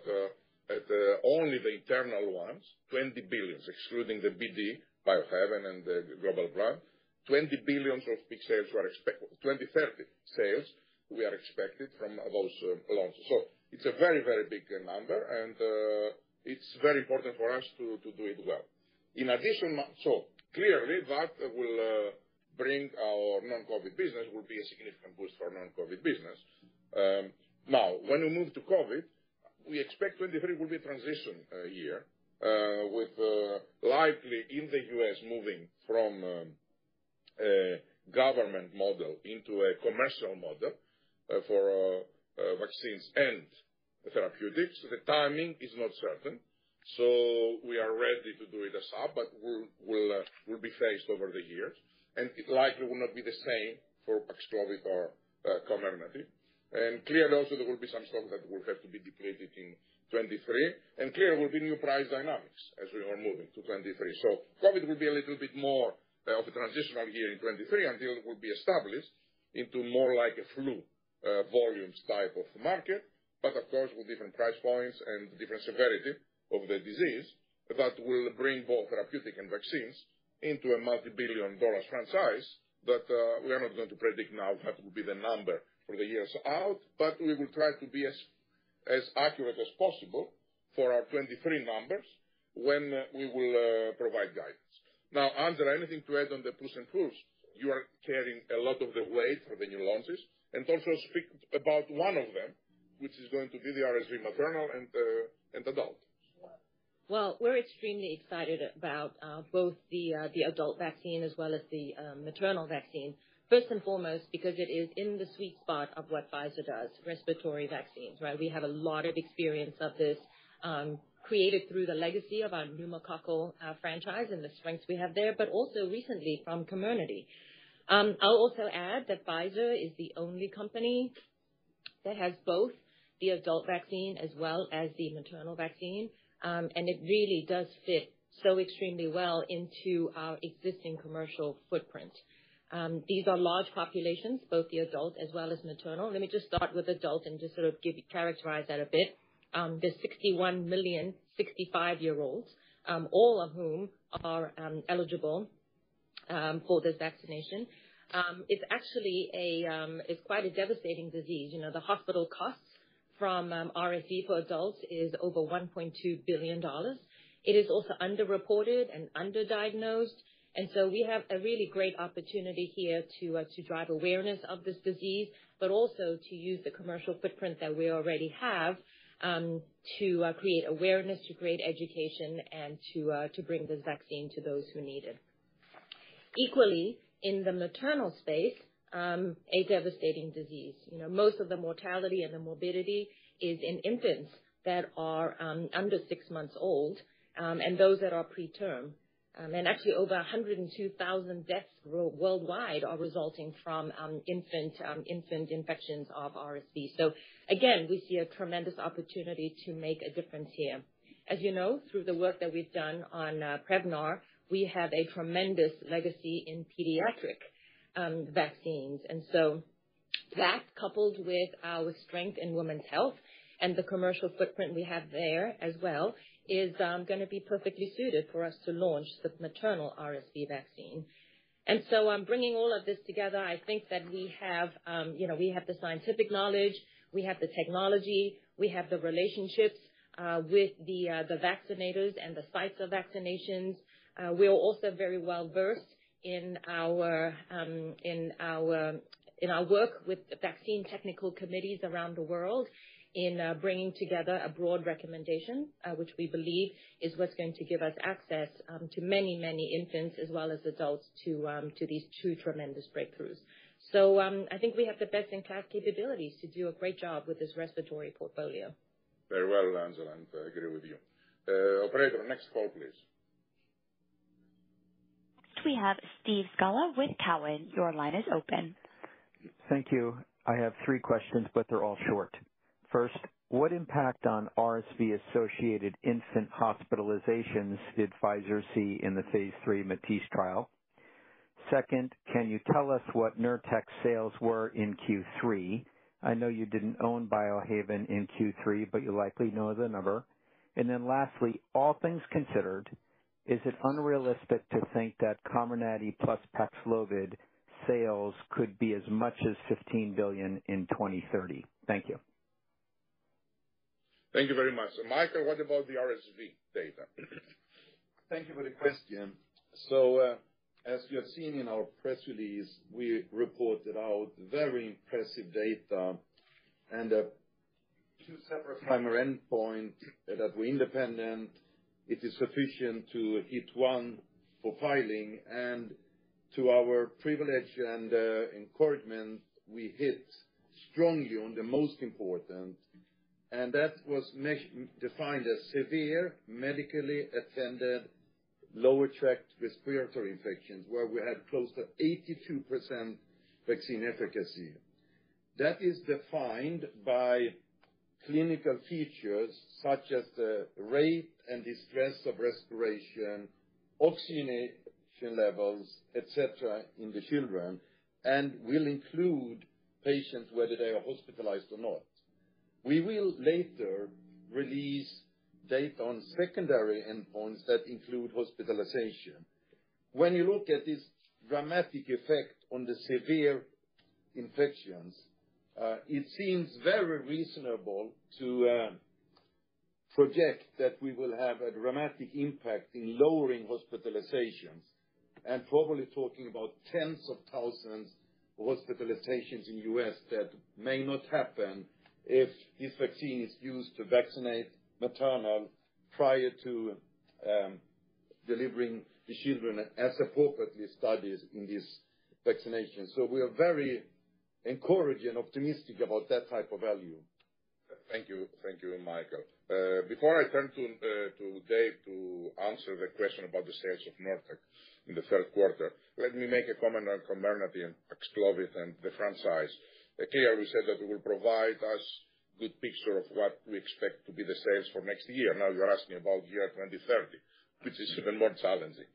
only the internal ones, $20 billion, excluding the BD, Biohaven and the global brand. $20 billion of peak sales we are expecting. 2030 sales we are expected from those um, launches. It's a very, very big number, and uh, it's very important for us to do it well. In addition, so clearly that will uh, bring our non-COVID business, will be a significant boost for non-COVID business. Um, now, when we move to COVID, we expect 2023 will be a transition uh, year with likely in the U.S. moving from um, a government model into a commercial model for Uh, vaccines and therapeutics. The timing is not certain, so we are ready to do it as ASAP, but will uh, be phased over the years, and it likely will not be the same for Paxlovid or uh, Comirnaty. And clearly, also, there will be some stock that will have to be depleted in 2023, and clearly will be new price dynamics as we are moving to 2023. COVID will be a little bit more of a transitional year in 2023 until it will be established into more like a flu Uh, volumes type of market, but of course, with different price points and different severity of the disease, that will bring both therapeutic and vaccines into a multi-billion dollar franchise. That uh, we are not going to predict now what will be the number for the years out, but we will try to be as as accurate as possible for our 2023 numbers when uh, we will provide guidance. Now, Angela, anything to add on the push and pulls? You are carrying a lot of the weight for the new launches, and also speak about one of them, which is going to be the RSV maternal uh, and adult. Well, we're extremely excited about uh, both uh, the adult vaccine as well as the maternal vaccine. First and foremost, because it is in the sweet spot of what Pfizer does, respiratory vaccines, right? We have a lot of experience of this, um, created through the legacy of our pneumococcal franchise and the strengths we have there, but also recently from Comirnaty. Um, I'll also add that Pfizer is the only company that has both the adult vaccine as well as the maternal vaccine. Um and it really does fit so extremely well into our existing commercial footprint. Um, these are large populations, both the adult as well as maternal. Let me just start with adult and just sort of characterize that a bit. Um, there's 61 million 65-year-olds, all of whom are eligible Um, for this vaccination. Um, it's actually a, um, it's quite a devastating disease. You know, the hospital costs from RSV for adults is over $1.2 billion. It is also underreported and underdiagnosed, and so we have a really great opportunity here to uh, to drive awareness of this disease, but also to use the commercial footprint that we already have to uh, create awareness, to create education, and to uh, to bring this vaccine to those who need it. Equally, in the maternal space, um, a devastating disease. You know, most of the mortality and the morbidity is in infants that are um, under six months old, um, and those that are preterm. And actually, over 102,000 deaths worldwide are resulting from infant infant infections of RSV. So, again, we see a tremendous opportunity to make a difference here. As you know, through the work that we've done on Prevnar, we have a tremendous legacy in pediatric um, vaccines. And so that, coupled with our strength in women's health and the commercial footprint we have there as well, is um, gonna be perfectly suited for us to launch the maternal RSV vaccine. And so um, bringing all of this together, I think that we have, um, you know, we have the scientific knowledge, we have the technology, we have the relationships uh, with the uh, the vaccinators and the sites of vaccinations. Uh, we are also very well-versed um, in our work with vaccine technical committees around the world in uh, bringing together a broad recommendation, uh, which we believe is what's going to give us access um, to many, many infants as well as adults to um, these two tremendous breakthroughs. So I think we have the best-in-class capabilities to do a great job with this respiratory portfolio. Very well, Angela, and I agree with you. Operator, next call, please. We have Steve Scala with Cowen. Your line is open. Thank you. I have three questions, but they're all short. First, what impact on RSV-associated infant hospitalizations did Pfizer see in the phase III MATISSE trial? Second, can you tell us what Nurtec sales were in Q3? I know you didn't own Biohaven in Q3, but you likely know the number. And then lastly, all things considered, is it unrealistic to think that Comirnaty plus Paxlovid sales could be as much as 15 billion in 2030? Thank you. Thank you very much. Mikael, what about the RSV data? Thank you for the question. So uh, as you have seen in our press release, we reported out very impressive data and uh, two separate primary endpoint that were independent, it is sufficient to hit one for filing. And to our privilege and uh, encouragement, we hit strongly on the most important, and that was defined as severe medically attended lower tract respiratory infections, where we had close to 82% vaccine efficacy. That is defined by clinical features such as the rate and distress of respiration, oxygenation levels, et cetera, in the children, and will include patients whether they are hospitalized or not. We will later release data on secondary endpoints that include hospitalization. When you look at this dramatic effect on the severe infections, Uh, it seems very reasonable to um, project that we will have a dramatic impact in lowering hospitalizations, and probably talking about tens of thousands of hospitalizations in U.S. that may not happen if this vaccine is used to vaccinate maternal prior to um, delivering the children as appropriately studied in this vaccination. So we are very encouraged and optimistic about that type of value. Thank you. Thank you, Michael. Uh, before I turn uh, to Dave to answer the question about the sales of Nurtec in the third quarter, let me make a comment on Comirnaty and Paxlovid and the franchise. Uh, clearly, we said that it will provide us good picture of what we expect to be the sales for next year. Now you're asking about year 2030, which is even more challenging.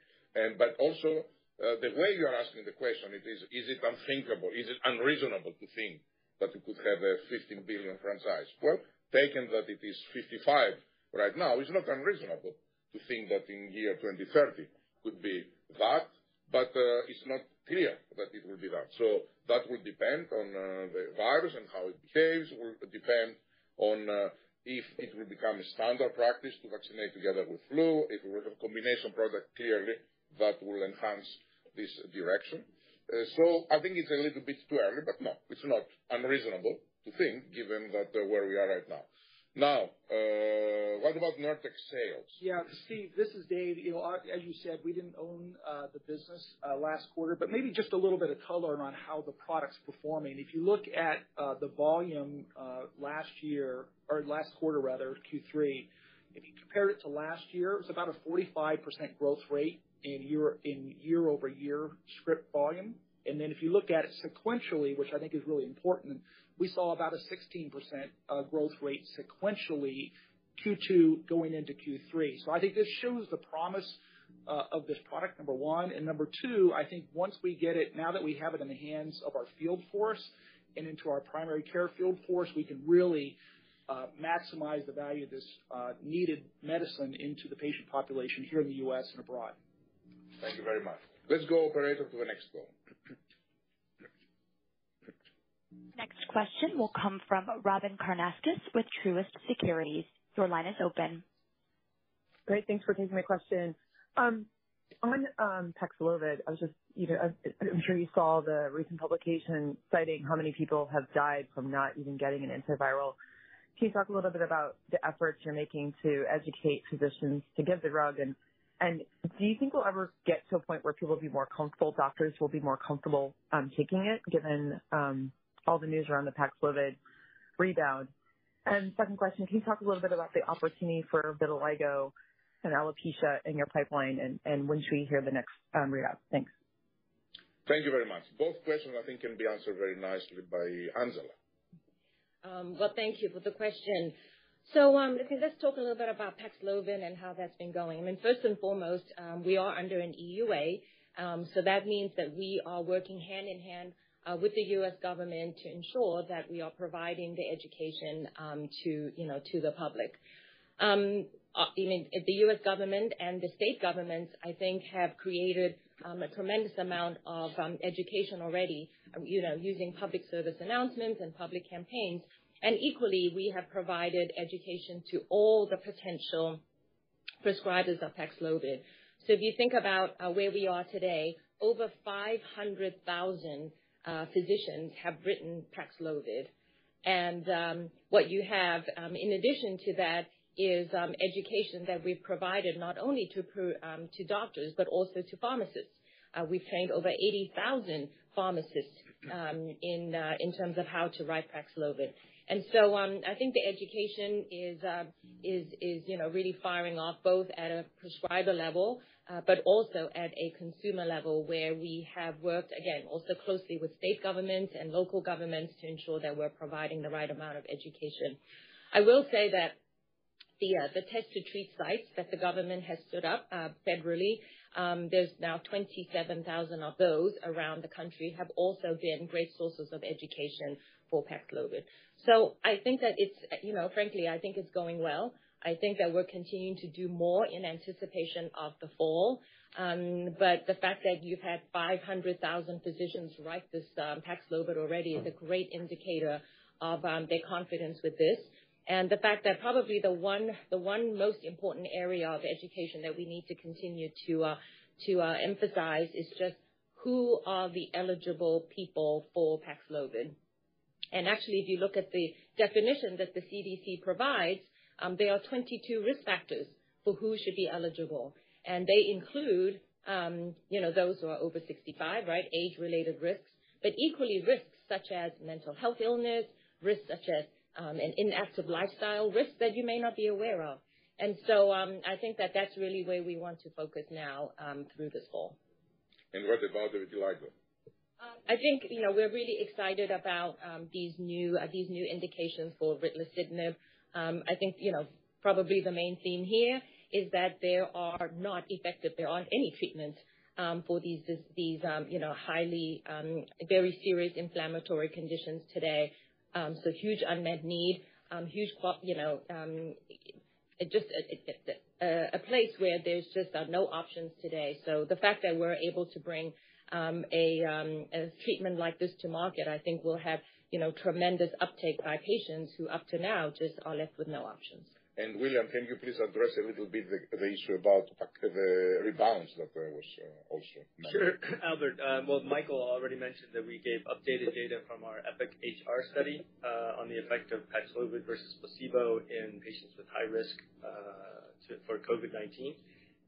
But also, Uh, the way you're asking the question, it is is, it unthinkable, is it unreasonable to think that we could have a 15 billion franchise? Well, taken that it is $55 billion right now, it's not unreasonable to think that in year 2030 could be that, but uh, it's not clear that it will be that. So that will depend on uh, the virus and how it behaves. It will depend on if it will become a standard practice to vaccinate together with flu. If we have a combination product, clearly that will enhance this direction. Uh, so I think it's a little bit too early, but no, it's not unreasonable to think given that uh, where we are right now. Now, uh, what about Nurtec sales? Yeah. Steve, this is Dave. You know, as you said, we didn't own the business last quarter, but maybe just a little bit of color on how the product's performing. If you look at the volume last year or last quarter rather, Q3, if you compare it to last year, it was about a 45% growth rate in year-over-year script volume. And then if you look at it sequentially, which I think is really important, we saw about a 16% uh, growth rate sequentially, Q2 going into Q3. I think this shows the promise uh, of this product, number one. And number two, I think once we get it, now that we have it in the hands of our field force and into our primary care field force, we can really uh, maximize the value of this needed medicine into the patient population here in the U.S. and abroad. Thank you very much. Let's go, operator, to the next call. Next question will come from Robyn Karnauskas with Truist Securities. Your line is open. Great. Thanks for taking my question. Um, on um, Paxlovid, I was just, you know, I'm sure you saw the recent publication citing how many people have died from not even getting an antiviral. Can you talk a little bit about the efforts you're making to educate physicians to give the drug? And do you think we'll ever get to a point where people will be more comfortable, doctors will be more comfortable um, taking it given um, all the news around the Paxlovid rebound? And Second question, can you talk a little bit about the opportunity for vitiligo and alopecia in your pipeline and when should we hear the next um, readout? Thanks. Thank you very much. Both questions I think can be answered very nicely by Angela. Well, thank you for the question. Um, okay, let's talk a little bit about Paxlovid and how that's been going. I mean, first and foremost, um, we are under an EUA, um, so that means that we are working hand in hand uh, with the U.S. government to ensure that we are providing the education to, you know, to the public. Uh, I mean, the U.S. government and the state governments, I think, have created a tremendous amount of education already, you know, using public service announcements and public campaigns. And equally, we have provided education to all the potential prescribers of Paxlovid. So if you think about uh, where we are today, over 500,000 uh, physicians have written Paxlovid. And um, what you have, um, in addition to that, is um, education that we've provided not only to doctors but also to pharmacists. Uh, we've trained over 80,000 pharmacists in terms of how to write Paxlovid. And so um, I think the education is uh, is, is, you know, really firing off both at a prescriber level uh, but also at a consumer level where we have worked, again, also closely with state governments and local governments to ensure that we're providing the right amount of education. I will say that the uh, test-to-treat sites that the government has stood up uh, federally, um, there's now 27,000 of those around the country, have also been great sources of education for Paxlovid. So I think that it's you know, frankly, I think it's going well. I think that we're continuing to do more in anticipation of the fall. Um, but the fact that you've had 500,000 physicians write this um, Paxlovid already is a great indicator of um, their confidence with this. And the fact that probably the one the one most important area of education that we need to continue to uh, to uh, emphasize is just who are the eligible people for Paxlovid. And actually, if you look at the definition that the CDC provides, um, there are 22 risk factors for who should be eligible. And they include um, you know, those who are over 65, right, age-related risks, but equally risks such as mental health illness, risks such as um, an inactive lifestyle, risks that you may not be aware of. And so um, I think that that's really where we want to focus now um, through this fall. And what about vitiligo? I think you know, we're really excited about um these new uh these new indications for ritlecitinib. Um, I think you know, probably the main theme here is that there are not effective there aren't any treatments um, for these these um you know, highly, um, very serious inflammatory conditions today. So huge unmet need, huge you know, just a place where there's just uh, no options today. So the fact that we're able to bring Um, um, a treatment like this to market, I think, will have you know, tremendous uptake by patients who up to now just are left with no options. And William, can you please address a little bit the issue about the rebounds that was uh, also mentioned? Sure, Albert. Uh, well, Michael already mentioned that we gave updated data from our EPIC-HR study uh, on the effect of Paxlovid versus placebo in patients with high risk for COVID-19.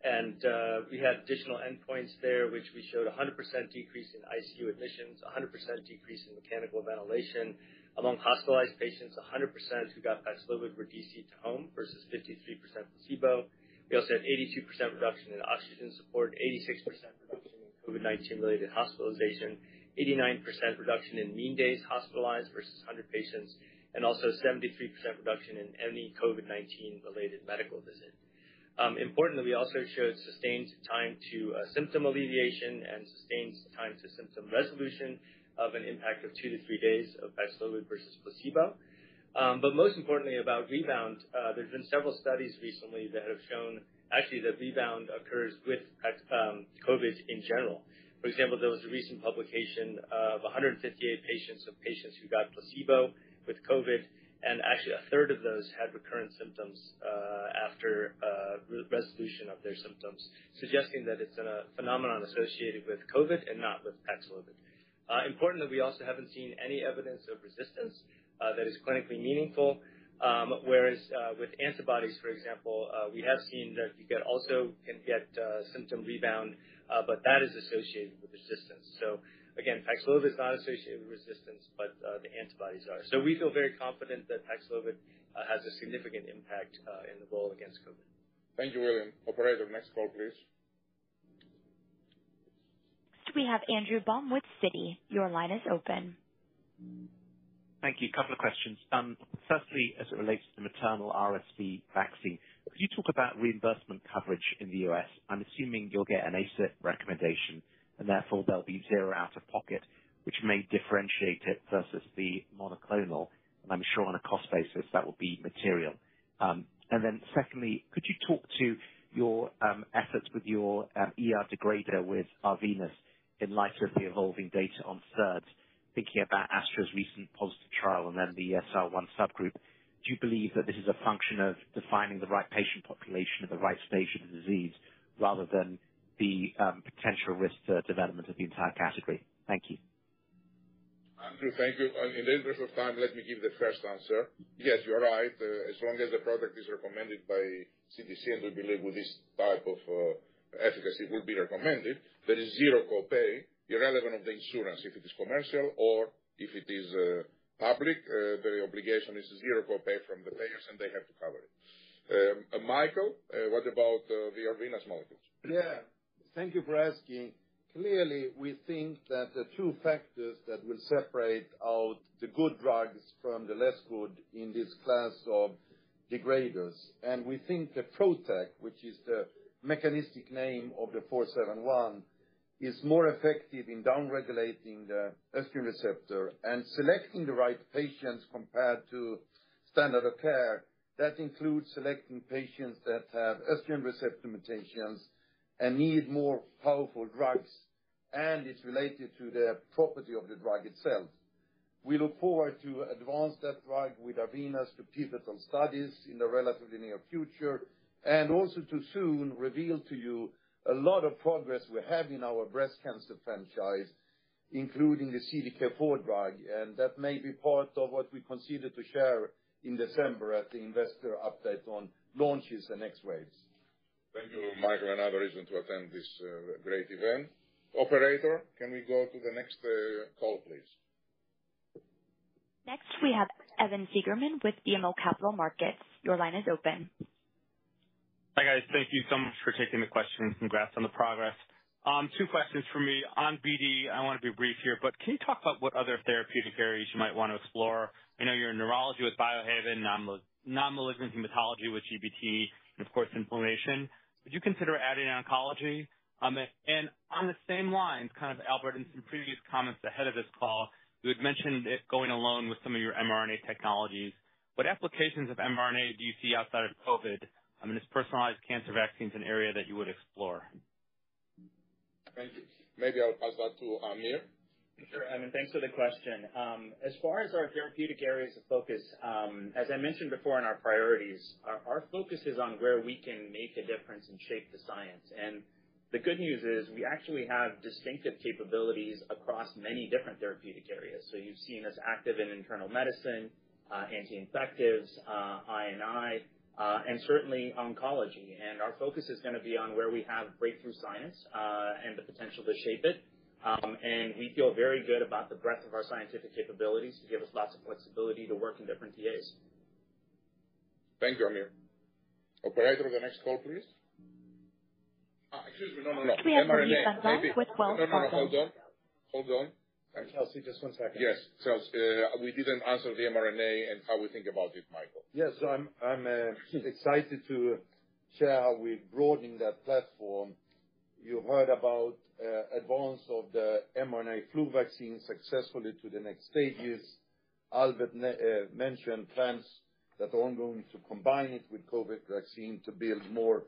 And uh, we had additional endpoints there, which we showed 100% decrease in ICU admissions, 100% decrease in mechanical ventilation. Among hospitalized patients, 100% who got Paxlovid were DC to home versus 53% placebo. We also had 82% reduction in oxygen support, 86% reduction in COVID-19-related hospitalization, 89% reduction in mean days hospitalized versus 100 patients, and also 73% reduction in any COVID-19-related medical visit. Um, importantly, we also showed sustained time to uh, symptom alleviation and sustained time to symptom resolution of an impact of two to three days of Paxlovid versus placebo. Um, but most importantly, about rebound, uh, there's been several studies recently that have shown actually that rebound occurs with um, COVID in general. For example, there was a recent publication of 158 patients who got placebo with COVID, and actually a third of those had recurrent symptoms uh, after uh, resolution of their symptoms, suggesting that it's a phenomenon associated with COVID and not with Paxlovid. Uh, importantly, we also haven't seen any evidence of resistance that is clinically meaningful, um, whereas with antibodies, for example, we have seen that you also can get symptom rebound, but that is associated with resistance. So again, Paxlovid is not associated with resistance, but uh, the antibodies are. So we feel very confident that Paxlovid uh, has a significant impact uh, in the role against COVID. Thank you, William. Operator, next call, please. Next, we have Andrew Baum with Citi. Your line is open. Thank you. A couple of questions. Um, firstly, as it relates to the maternal RSV vaccine, could you talk about reimbursement coverage in the U.S.? I'm assuming you'll get an ACIP recommendation, and therefore there'll be zero out-of-pocket, which may differentiate it versus the monoclonal. And I'm sure on a cost basis, that will be material. And then secondly, could you talk to your efforts with your ER degrader with Arvinas in light of the evolving data on SERDs, thinking about Astra's recent positive trial and then the ESR1 subgroup? Do you believe that this is a function of defining the right patient population at the right stage of the disease rather than the um, potential risk to development of the entire category? Thank you. Andrew, thank you. In the interest of time, let me give the first answer. Yes, you're right. Uh, as long as the product is recommended by CDC, and we believe with this type of uh, efficacy will be recommended, there is zero copay, irrelevant of the insurance, if it is commercial or if it is uh, public. The obligation is zero copay from the payers, and they have to cover it. Um, Michael, what about the Arvinas molecules? Yeah. Thank you for asking. Clearly, we think that the two factors that will separate out the good drugs from the less good in this class of degraders, and we think the PROTAC, which is the mechanistic name of the 471, is more effective in down-regulating the estrogen receptor and selecting the right patients compared to standard of care. That includes selecting patients that have estrogen receptor mutations and need more powerful drugs, and it's related to the property of the drug itself. We look forward to advance that drug with Arvinas to pivotal studies in the relatively near future, and also to soon reveal to you a lot of progress we have in our breast cancer franchise, including the CDK4 drug, and that may be part of what we consider to share in December at the investor update on launches and next waves. Thank you, Michael, Another reason to attend this uh, great event. Operator, can we go to the next uh, call, please? Next, we have Evan Seigerman with BMO Capital Markets. Your line is open. Hi, guys. Thank you so much for taking the question. Congrats on the progress. Um, two questions for me. On BD, I want to be brief here, but can you talk about what other therapeutic areas you might want to explore? I know you're in neurology with Biohaven, non-malignant hematology with GBT, and of course, inflammation. Would you consider adding oncology? Um, and on the same lines, kind of, Albert, in some previous comments ahead of this call, you had mentioned it going alone with some of your mRNA technologies. What applications of mRNA do you see outside of COVID? Um, I mean, is personalized cancer vaccines an area that you would explore? Thank you. Maybe I'll pass that to Aamir. Sure, Evan, thanks for the question. Um, as far as our therapeutic areas of focus, um, as I mentioned before in our priorities, our focus is on where we can make a difference and shape the science. And the good news is we actually have distinctive capabilities across many different therapeutic areas. So you've seen us active in internal medicine, uh, anti-infectives, uh, I&I, uh, and certainly oncology. And our focus is gonna be on where we have breakthrough science, and the potential to shape it. Um, we feel very good about the breadth of our scientific capabilities to give us lots of flexibility to work in different TAs. Thank you, Aamir. Operator, the next call, please. Uh, excuse me. No, no. We have Mohit Bansal with Wells Fargo. No, no. Hold on. Hold on. Kelsey, just one second. Yes. Uh, we didn't answer the mRNA and how we think about it, Michael. Yes. So I'm I'm uh excited to share how we're broadening that platform. You heard about uh, advance of the mRNA flu vaccine successfully to the next stages. Albert uh, mentioned plans that are ongoing to combine it with COVID vaccine to build more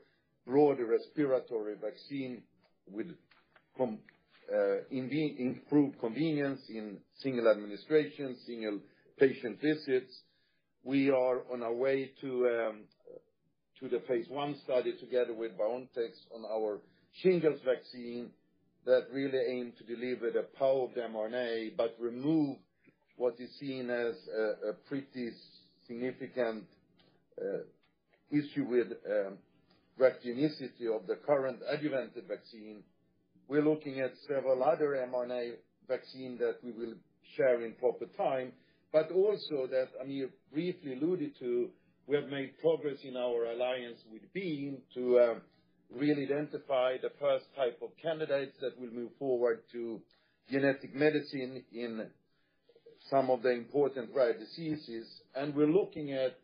broader respiratory vaccine with uh, improved convenience in single administration, single patient visits. We are on our way to um, to the phase I study together with BioNTech on our shingles vaccine that really aim to deliver the power of the mRNA, but remove what is seen as a pretty significant uh, issue with um, reactogenicity of the current adjuvanted vaccine. We're looking at several other mRNA vaccine that we will share in proper time, but also that Aamir briefly alluded to, we have made progress in our alliance with Beam to um, really identify the first type of candidates that will move forward to genetic medicine in some of the important rare diseases. And we're looking at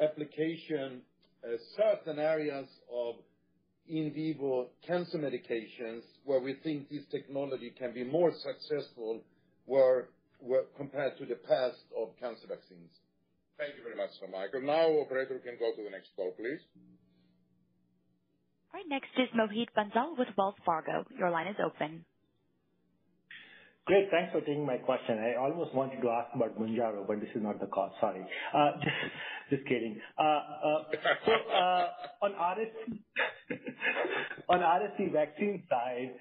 application uh, certain areas of in vivo cancer medications, where we think this technology can be more successful compared to the past of cancer vaccines. Thank you very much, Michael. Now, operator, can go to the next call, please. All right, next is Mohit Bansal with Wells Fargo. Your line is open. Great. Thanks for taking my question. I almost wanted to ask about Mounjaro, but this is not the call. Sorry. Uh, just kidding. Uh, uh, on RSV vaccine side,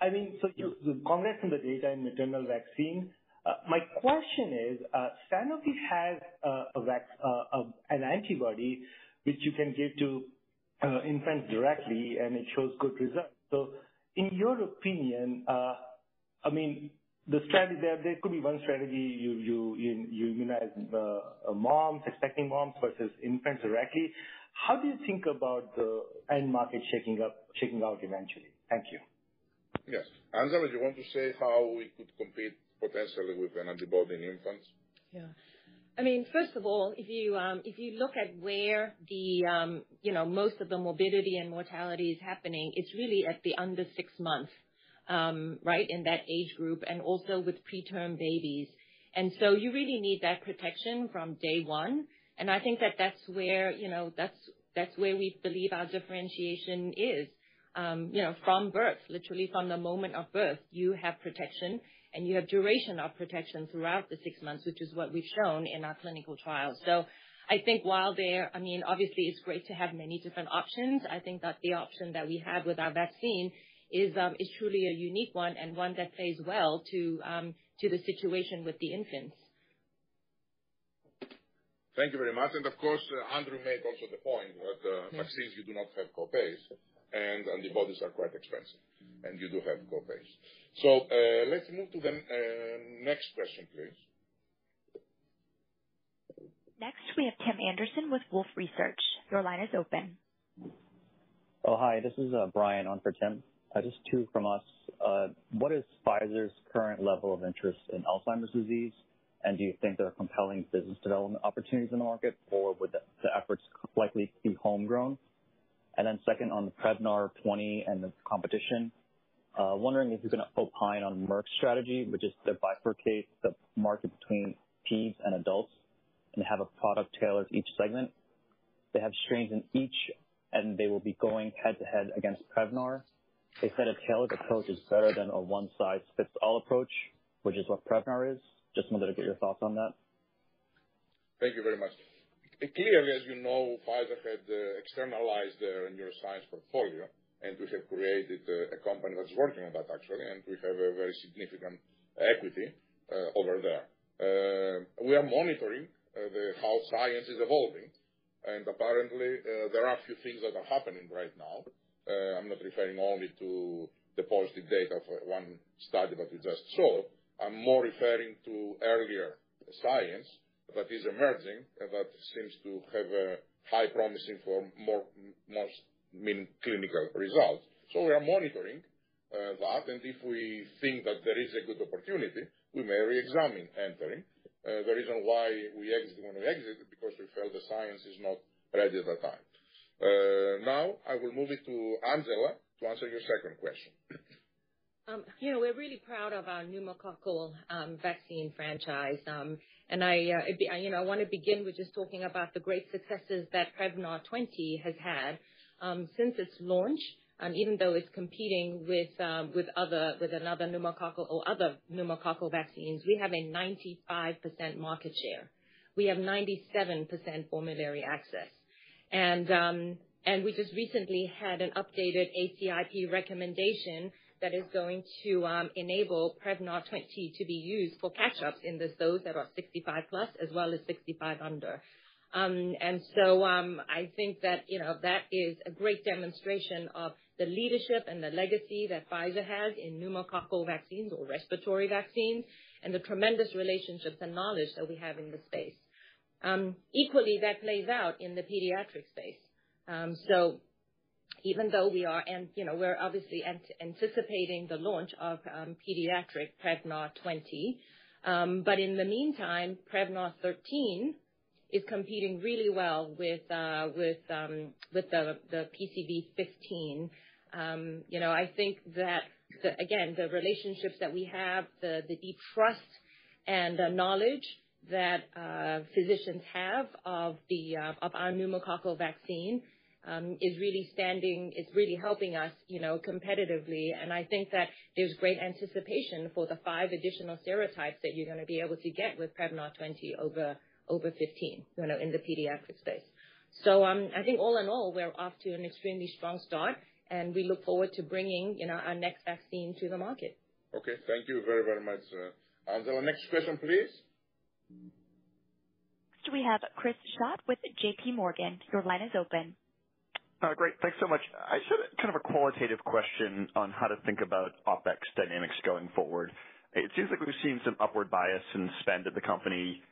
I mean, so you congrats on the data in maternal vaccine. My question is, Sanofi has an antibody which you can give to Uh, infants directly, and it shows good results. So in your opinion, uh, I mean, the strategy there could be one strategy, you immunize uh, moms, expecting moms versus infants directly. How do you think about the end market shaking out eventually? Thank you. Yes. Angela, do you want to say how we could compete potentially with an antibody in infants? Yeah. I mean, first of all, if you um if you look at where the, um, you know, most of the morbidity and mortality is happening, it's really at the under six months, um, right, in that age group, and also with preterm babies. And so you really need that protection from day one. And I think that that's where, you know, that's that's where we believe our differentiation is. Um, you know, from birth, literally from the moment of birth, you have protection, you have duration of protection throughout the six months, which is what we've shown in our clinical trials. So I think while there, I mean, obviously it's great to have many different options. I think that the option that we have with our vaccine is um, truly a unique one and one that plays well um, to the situation with the infants. Thank you very much. And of course, uh, Andrew made also the point that uh, vaccines, you do not have co-pays, and antibodies are quite expensive, and you do have co-pays. So uh, let's move to the uh, next question, please. Next, we have Tim Anderson with Wolfe Research. Your line is open. Oh, hi, this is uh, Brian on for Tim. Just two from us. What is Pfizer's current level of interest in Alzheimer's disease? And do you think there are compelling business development opportunities in the market, or would the efforts likely be homegrown? Second, on the Prevnar 20 and the competition, Uh, wondering if you can opine on Merck's strategy, which is to bifurcate the market between peds and adults and have a product tailored to each segment. They have strains in each, and they will be going head-to-head against Prevnar. They said a tailored approach is better than a one-size-fits-all approach, which is what Prevnar is. Just wanted to get your thoughts on that. Thank you very much. Clearly, as you know, Pfizer had uh, externalized their neuroscience portfolio, and we have created a company that's working on that, actually, and we have a very significant equity uh, over there. Uh, we are monitoring uh, how science is evolving, and apparently, there are a few things that are happening right now. I'm not referring only to the positive data for one study that we just saw. I'm more referring to earlier science that is emerging, that seems to have a high promising for more mean clinical results. So we are monitoring uh, that, and if we think that there is a good opportunity, we may reexamine entering. Uh, the reason why we exit when we exit, because we felt the science is not ready at that time. Uh, now I will move it to Angela to answer your second question. Um, you know, we're really proud of our pneumococcal um, vaccine franchise. Um and I, you know, I want to begin with just talking about the great successes that Prevnar 20 has had. Since its launch, even though it's competing with um with other with another pneumococcal or other pneumococcal vaccines, we have a 95% market share. We have 97% formulary access. And um and we just recently had an updated ACIP recommendation that is going to enable Prevnar 20 to be used for catch-ups in those that are 65+, as well as 65 under. I think that, you know, that is a great demonstration of the leadership and the legacy that Pfizer has in pneumococcal vaccines or respiratory vaccines, and the tremendous relationships and knowledge that we have in the space. Um, Equally, that plays out in the pediatric space. Um, so even though we are, and, you know, we're obviously ant- anticipating the launch of um, pediatric Prevnar 20, um, but in the meantime, Prevnar 13 is competing really well with uh with um with the PCV15. You know, I think that again, the relationships that we have, the deep trust and knowledge that physicians have of the um of our pneumococcal vaccine, is really standing. It's really helping us, you know, competitively. And I think that there's great anticipation for the five additional serotypes that you're going to be able to get with Prevnar 20 over 15, you know, in the pediatric space. So, um, I think all in all, we're off to an extremely strong start, and we look forward to bringing, you know, our next vaccine to the market. Okay. Thank you very, very much, Angela, next question, please. Next, we have Chris Schott with J.P. Morgan. Your line is open. Uh, great. Thanks so much. I just had kind of a qualitative question on how to think about OpEx dynamics going forward. It seems like we've seen some upward bias in spend at the company,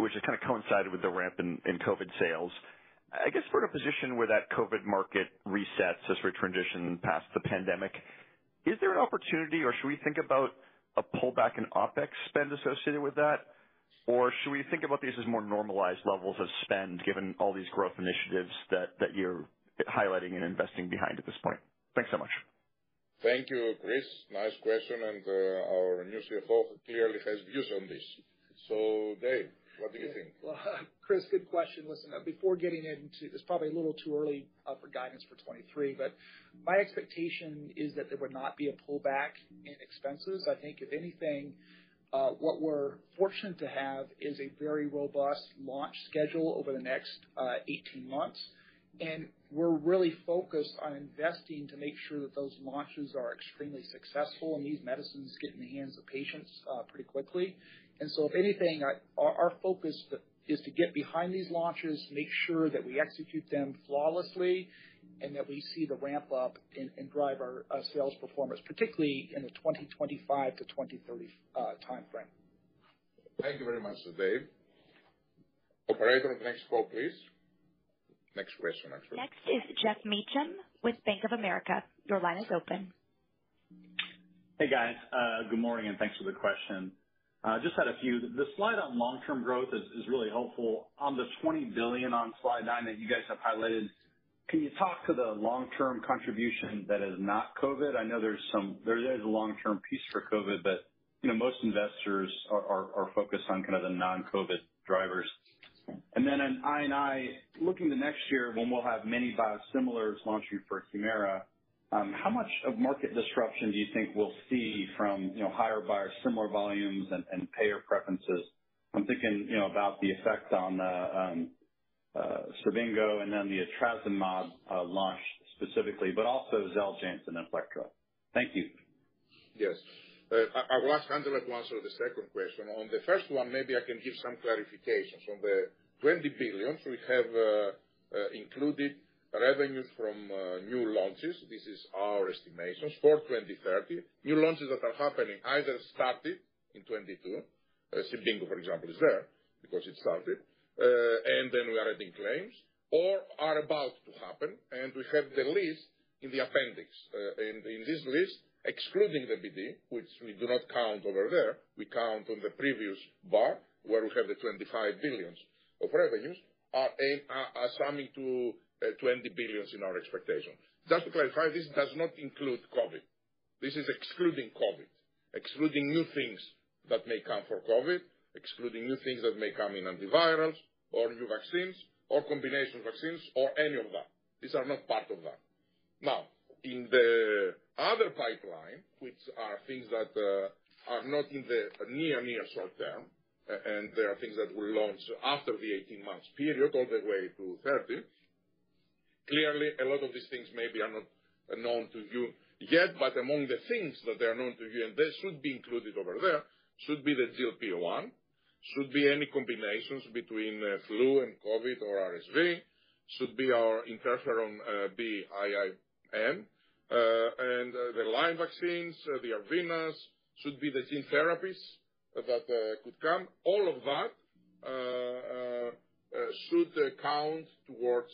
which has kind of coincided with the ramp in COVID sales. I guess we're in a position where that COVID market resets as we transition past the pandemic. Is there an opportunity, or should we think about a pullback in OpEx spend associated with that? Or should we think about these as more normalized levels of spend, given all these growth initiatives that you're highlighting and investing behind at this point? Thanks so much. Thank you, Chris. Nice question, and uh, our new CFO clearly has views on this. So Dave, what do you think? Well, Chris, good question. Listen, uh, before getting into, it's probably a little too early uh, for guidance for 2023, but my expectation is that there would not be a pullback in expenses. I think if anything, uh, what we're fortunate to have is a very robust launch schedule over the next 18 months. And we're really focused on investing to make sure that those launches are extremely successful and these medicines get in the hands of patients pretty quickly. And so if anything, our focus is to get behind these launches, make sure that we execute them flawlessly, and that we see the ramp up and drive our uh, sales performance, particularly in the 2025 to 2030 uh, timeframe. Thank you very much, Dave. Operator, the next call, please. Next question, actually. Next is Geoff Meacham with Bank of America. Your line is open. Hey, guys. Uh, good morning, and thanks for the question. Uh, just had a few. The slide on long-term growth is really helpful. On the 20 billion on slide nine that you guys have highlighted, can you talk to the long-term contribution that is not COVID? I know there is some there is a long-term piece for COVID, but you know, most investors are focused on kind of the non-COVID drivers. And then in I&I, looking to next year when we'll have many biosimilars launching for Humira, Um, how much of market disruption do you think we'll see from you know, higher biosimilar volumes and payer preferences? I'm thinking you know, about the effect on uh, um, uh, Cibinqo and then the etrasimod uh, launch specifically, but also Xeljanz and Inflectra. Thank you. Yes. I will ask Angela to answer the second question. On the first one, maybe I can give some clarifications. On the 20 billion, we have included revenues from uh, new launches. This is our estimations for 2030. New launches that are happening either started in 2022, Cibinqo, uh, for example, is there because it started, uh, and then we are adding claims or are about to happen, and we have the list in the appendix. And in this list, excluding the BD, which we do not count over there, we count on the previous bar where we have the $25 billion of revenues, are summing to Uh, $20 billion in our expectation. Just to clarify, this does not include COVID. This is excluding COVID, excluding new things that may come for COVID, excluding new things that may come in antivirals or new vaccines or combination vaccines or any of that. These are not part of that. Now, in the other pipeline, which are things that uh, are not in the near near short term, and they are things that will launch after the 18 months period all the way to 2030. Clearly, a lot of these things maybe are not uh, known to you yet, but among the things that they are known to you, and they should be included over there, should be the GLP-1, should be any combinations between uh, flu and COVID or RSV, should be our interferon uh, B-IIM, and the Lyme vaccines, the Arvinas, should be the gene therapies that could come. All of that should count towards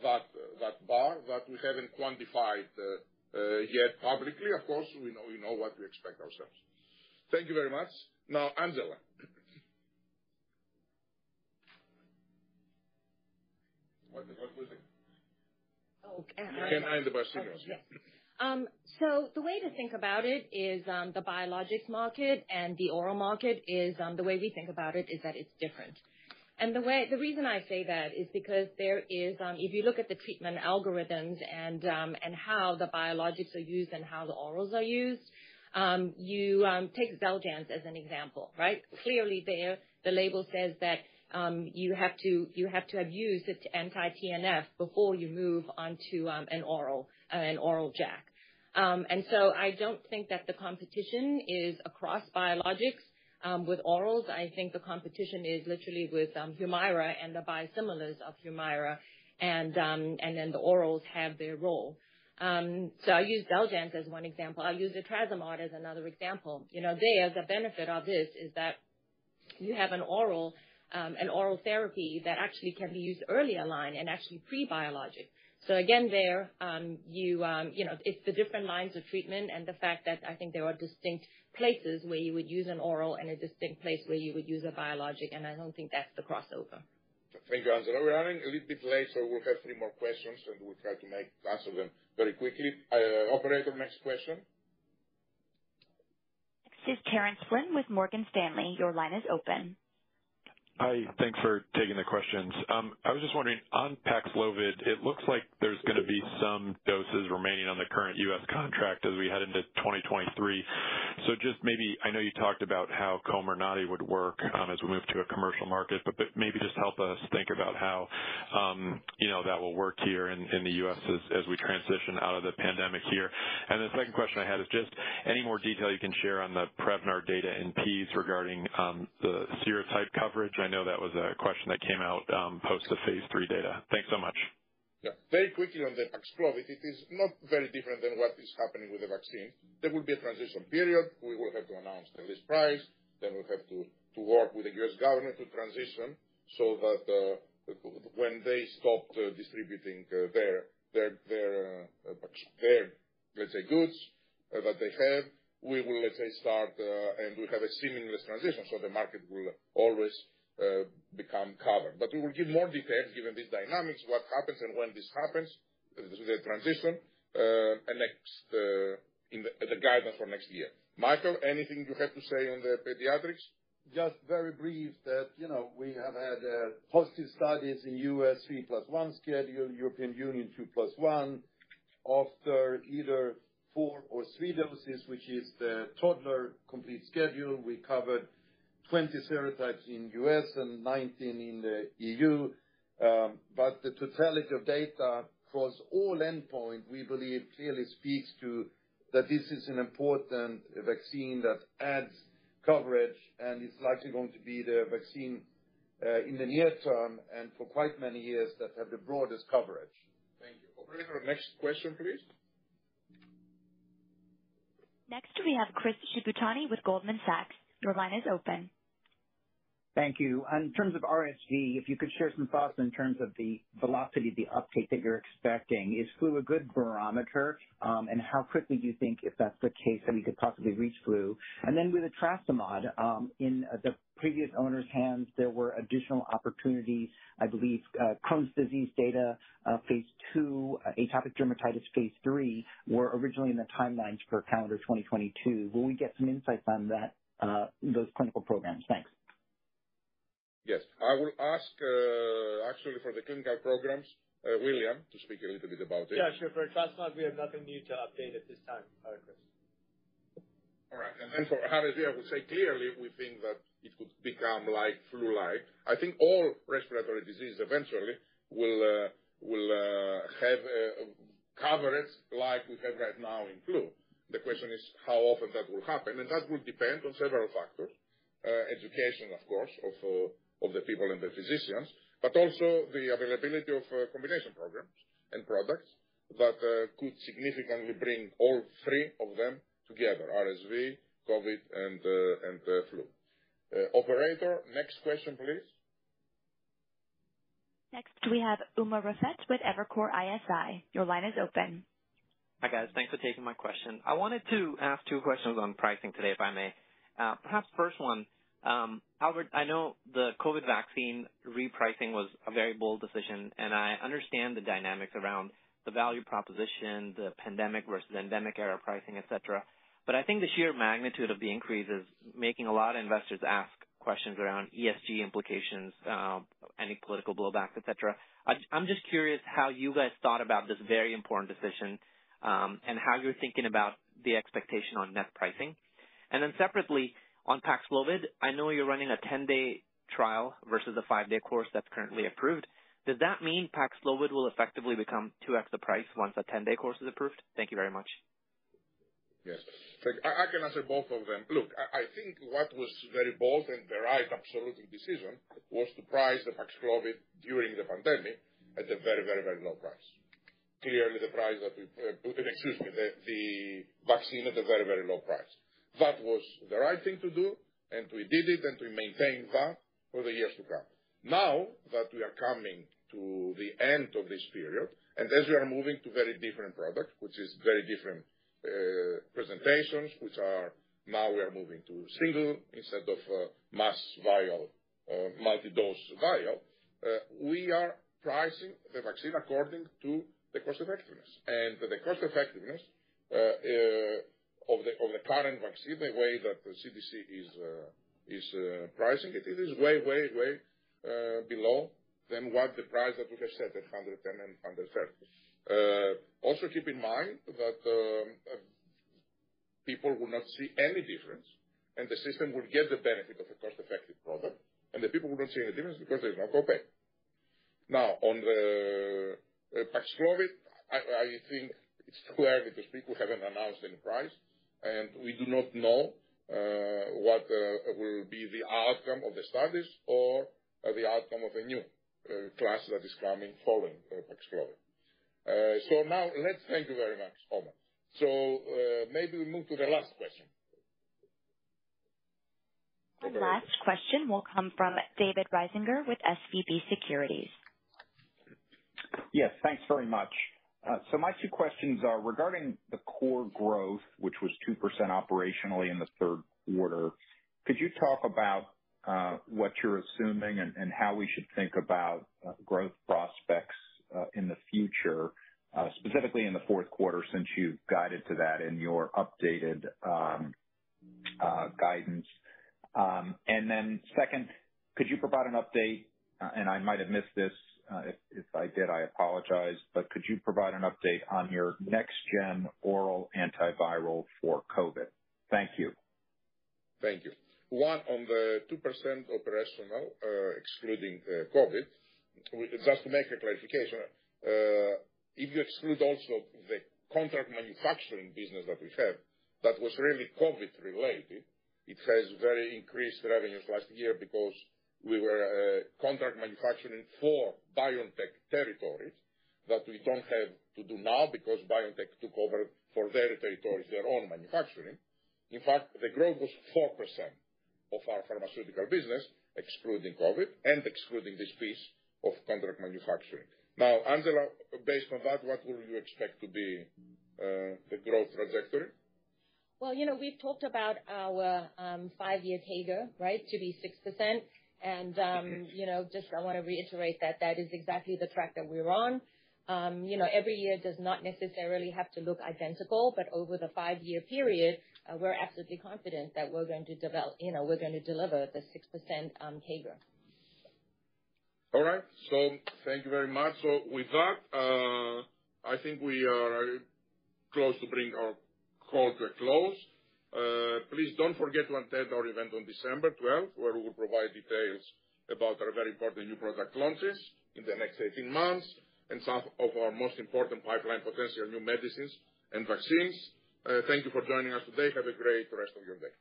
that bar that we haven't quantified uh, uh, yet publicly. Of course, we know what we expect ourselves. Thank you very much. Now, Angela. What was it? Oh. The biosimilars. Yes. Um, so the way to think about it is, um, the biologics market and the oral market is, um, the way we think about it is that it's different. And the way, the reason I say that is because there is, if you look at the treatment algorithms and um, and how the biologics are used and how the orals are used, you take Xeljanz as an example, right? Clearly there, the label says that um, you have to you have to have used its anti-TNF before you move on to an oral uh, an oral JAK. Um, and so I don't think that the competition is across biologics. Um, with orals, I think the competition is literally with um, Humira and the biosimilars of Humira, and um and then the orals have their role. Um, so I use Xeljanz as one example. I'll use etrasimod as another example. You know, there, the benefit of this is that you have an oral, an oral therapy that actually can be used earlier line and actually pre-biologic. So again, there, um you um you know, it's the different lines of treatment and the fact that I think there are distinct places where you would use an oral and a distinct place where you would use a biologic, and I don't think that's the crossover. Thank you, Angela. We're running a little bit late, so we'll have three more questions, and we'll try to make answer them very quickly. Operator, next question. Next is Terence Flynn with Morgan Stanley. Your line is open. Hi. Thanks for taking the questions. Um, I was just wondering, on Paxlovid, it looks like there's gonna be some doses remaining on the current U.S. contract as we head into 2023. Just maybe, I know you talked about how Comirnaty would work, um, as we move to a commercial market, but maybe just help us think about how, um, know, that will work here in the U.S. as we transition out of the pandemic here. And the second question I had is just any more detail you can share on the Prevnar data in peds regarding the serotype coverage. I know that was a question that came out um, post the phase III data. Thanks so much. Yeah. Very quickly on the Paxlovid, it is not very different than what is happening with the vaccine. There will be a transition period. We will have to announce the list price, then we'll have to work with the U.S. government to transition so that uh, when they stop uh, distributing uh, their let's say goods that they have, we will, let's say, start and we have a seamless transition, so the market will always Uh, become covered. But we will give more details given these dynamics, what happens and when this happens, uh, the transition, uh, and next in the guidance for next year. Mikael, anything you have to say on the pediatrics? Just very brief that, you know, we have had positive studies in U.S. 3+1 schedule, European Union 2+1. After either four or three doses, which is the toddler complete schedule, we covered 20 serotypes in U.S. and 19 in the EU. Um but the totality of data across all endpoint, we believe clearly speaks to that this is an important vaccine that adds coverage and is likely going to be the vaccine in the near term and for quite many years that have the broadest coverage. Thank you. Operator, next question, please. Next, we have Chris Shibutani with Goldman Sachs. Your line is open. Thank you. In terms of RSV, if you could share some thoughts in terms of the velocity of the uptake that you're expecting. Is flu a good barometer? Um and how quickly do you think, if that's the case, that we could possibly reach flu? And then with etrasimod, um, in uh, the previous owner's hands, there were additional opportunities. I believe, uh, Crohn's disease data, uh, phase II, atopic dermatitis phase III, were originally in the timelines for calendar 2022. Will we get some insights on that, those clinical programs? Thanks. Yes. I will ask, uh, actually for the clinical programs, uh, William to speak a little bit about it. Yeah, sure. For etrasimod, we have nothing new to update at this time, Chris. All right. And then for RSV, I would say clearly we think that it could become like flu-like. I think all respiratory disease eventually will uh, have coverage like we have right now in flu. The question is how often that will happen, and that will depend on several factors. Education, of course, of the people and the physicians, but also the availability of uh, combination programs and products that uh, could significantly bring all three of them together, RSV, COVID, and uh, flu. Operator, next question, please. Next, we have Umer Raffat with Evercore ISI. Your line is open. Hi, guys. Thanks for taking my question. I wanted to ask two questions on pricing today, if I may. Perhaps first one, Um, Albert, I know the COVID vaccine repricing was a very bold decision, and I understand the dynamics around the value proposition, the pandemic versus endemic era pricing, et cetera. But I think the sheer magnitude of the increase is making a lot of investors ask questions around ESG implications, uh, any political blowback, et cetera. I'm just curious how you guys thought about this very important decision, um, and how you're thinking about the expectation on net pricing. And then separately, on Paxlovid, I know you're running a 10-day trial versus a five-day course that's currently approved. Does that mean Paxlovid will effectively become 2x the price once a 10-day course is approved? Thank you very much. Yes. I can answer both of them. Look, I think what was very bold and the right absolute decision was to price the Paxlovid during the pandemic at a very very, very low price. Clearly, the price that we, uh, excuse me, the vaccine at a very, very low price. That was the right thing to do, and we did it, and we maintained that for the years to come. Now that we are coming to the end of this period, and as we are moving to very different products, which is very different uh, presentations, which are now we are moving to single instead of uh, mass vial, uh, multi-dose vial. We are pricing the vaccine according to the cost effectiveness. And the cost effectiveness of the current vaccine, the way that the CDC is uh, uh, pricing it, it is way way, way uh, below than what the price that we have set at 110 and $130. Also keep in mind that um, people will not see any difference, and the system will get the benefit of a cost-effective product, and the people will not see any difference because there's no copay. Now, on the Paxlovid, I think it's too early to speak. We haven't announced any price, and we do not know uh, what uh, will be the outcome of the studies or uh, the outcome of a new class that is coming following Paxlovid. So now let's thank you very much, Omar. So maybe we move to the last question. Our last question will come from David Risinger with SVB Securities. Yes, thanks very much. Uh, so my two questions are regarding the core growth, which was 2% operationally in the third quarter. Could you talk about uh, what you're assuming and how we should think about uh, growth prospects in the future, specifically in the fourth quarter, since you've guided to that in your updated um, guidance? Um, and then Second, could you provide an update, and I might have missed this, Uh, if I did, I apologize, but could you provide an update on your next gen oral antiviral for COVID? Thank you. Thank you. One, on the 2% operational, uh, excluding uh, COVID, just to make a clarification, if you exclude also the contract manufacturing business that we have, that was really COVID related. It has very increased revenues last year because we were uh, contract manufacturing for BioNTech territories that we don't have to do now because BioNTech took over for their territories, their own manufacturing. In fact, the growth was 4% of our pharmaceutical business, excluding COVID and excluding this piece of contract manufacturing. Now, Angela, based on that, what will you expect to be uh, the growth trajectory? Well, you know, we've talked about our um, five-year CAGR, right, to be 6%. Um, you know, just I want to reiterate that that is exactly the track that we're on. Um, you know, every year does not necessarily have to look identical, but over the five-year period, uh, we're absolutely confident that we're going to develop, you know, we're going to deliver the 6% CAGR. Um, All right. So thank you very much. So with that, uh, I think we are uh, close to bring our call to a close. Uh, please don't forget to attend our event on December 12th, where we will provide details about our very important new product launches in the next 18 months and some of our most important pipeline potential new medicines and vaccines. Uh, thank you for joining us today. Have a great rest of your day.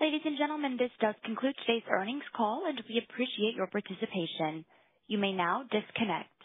Ladies and gentlemen, this does conclude today's earnings call, and we appreciate your participation. You may now disconnect.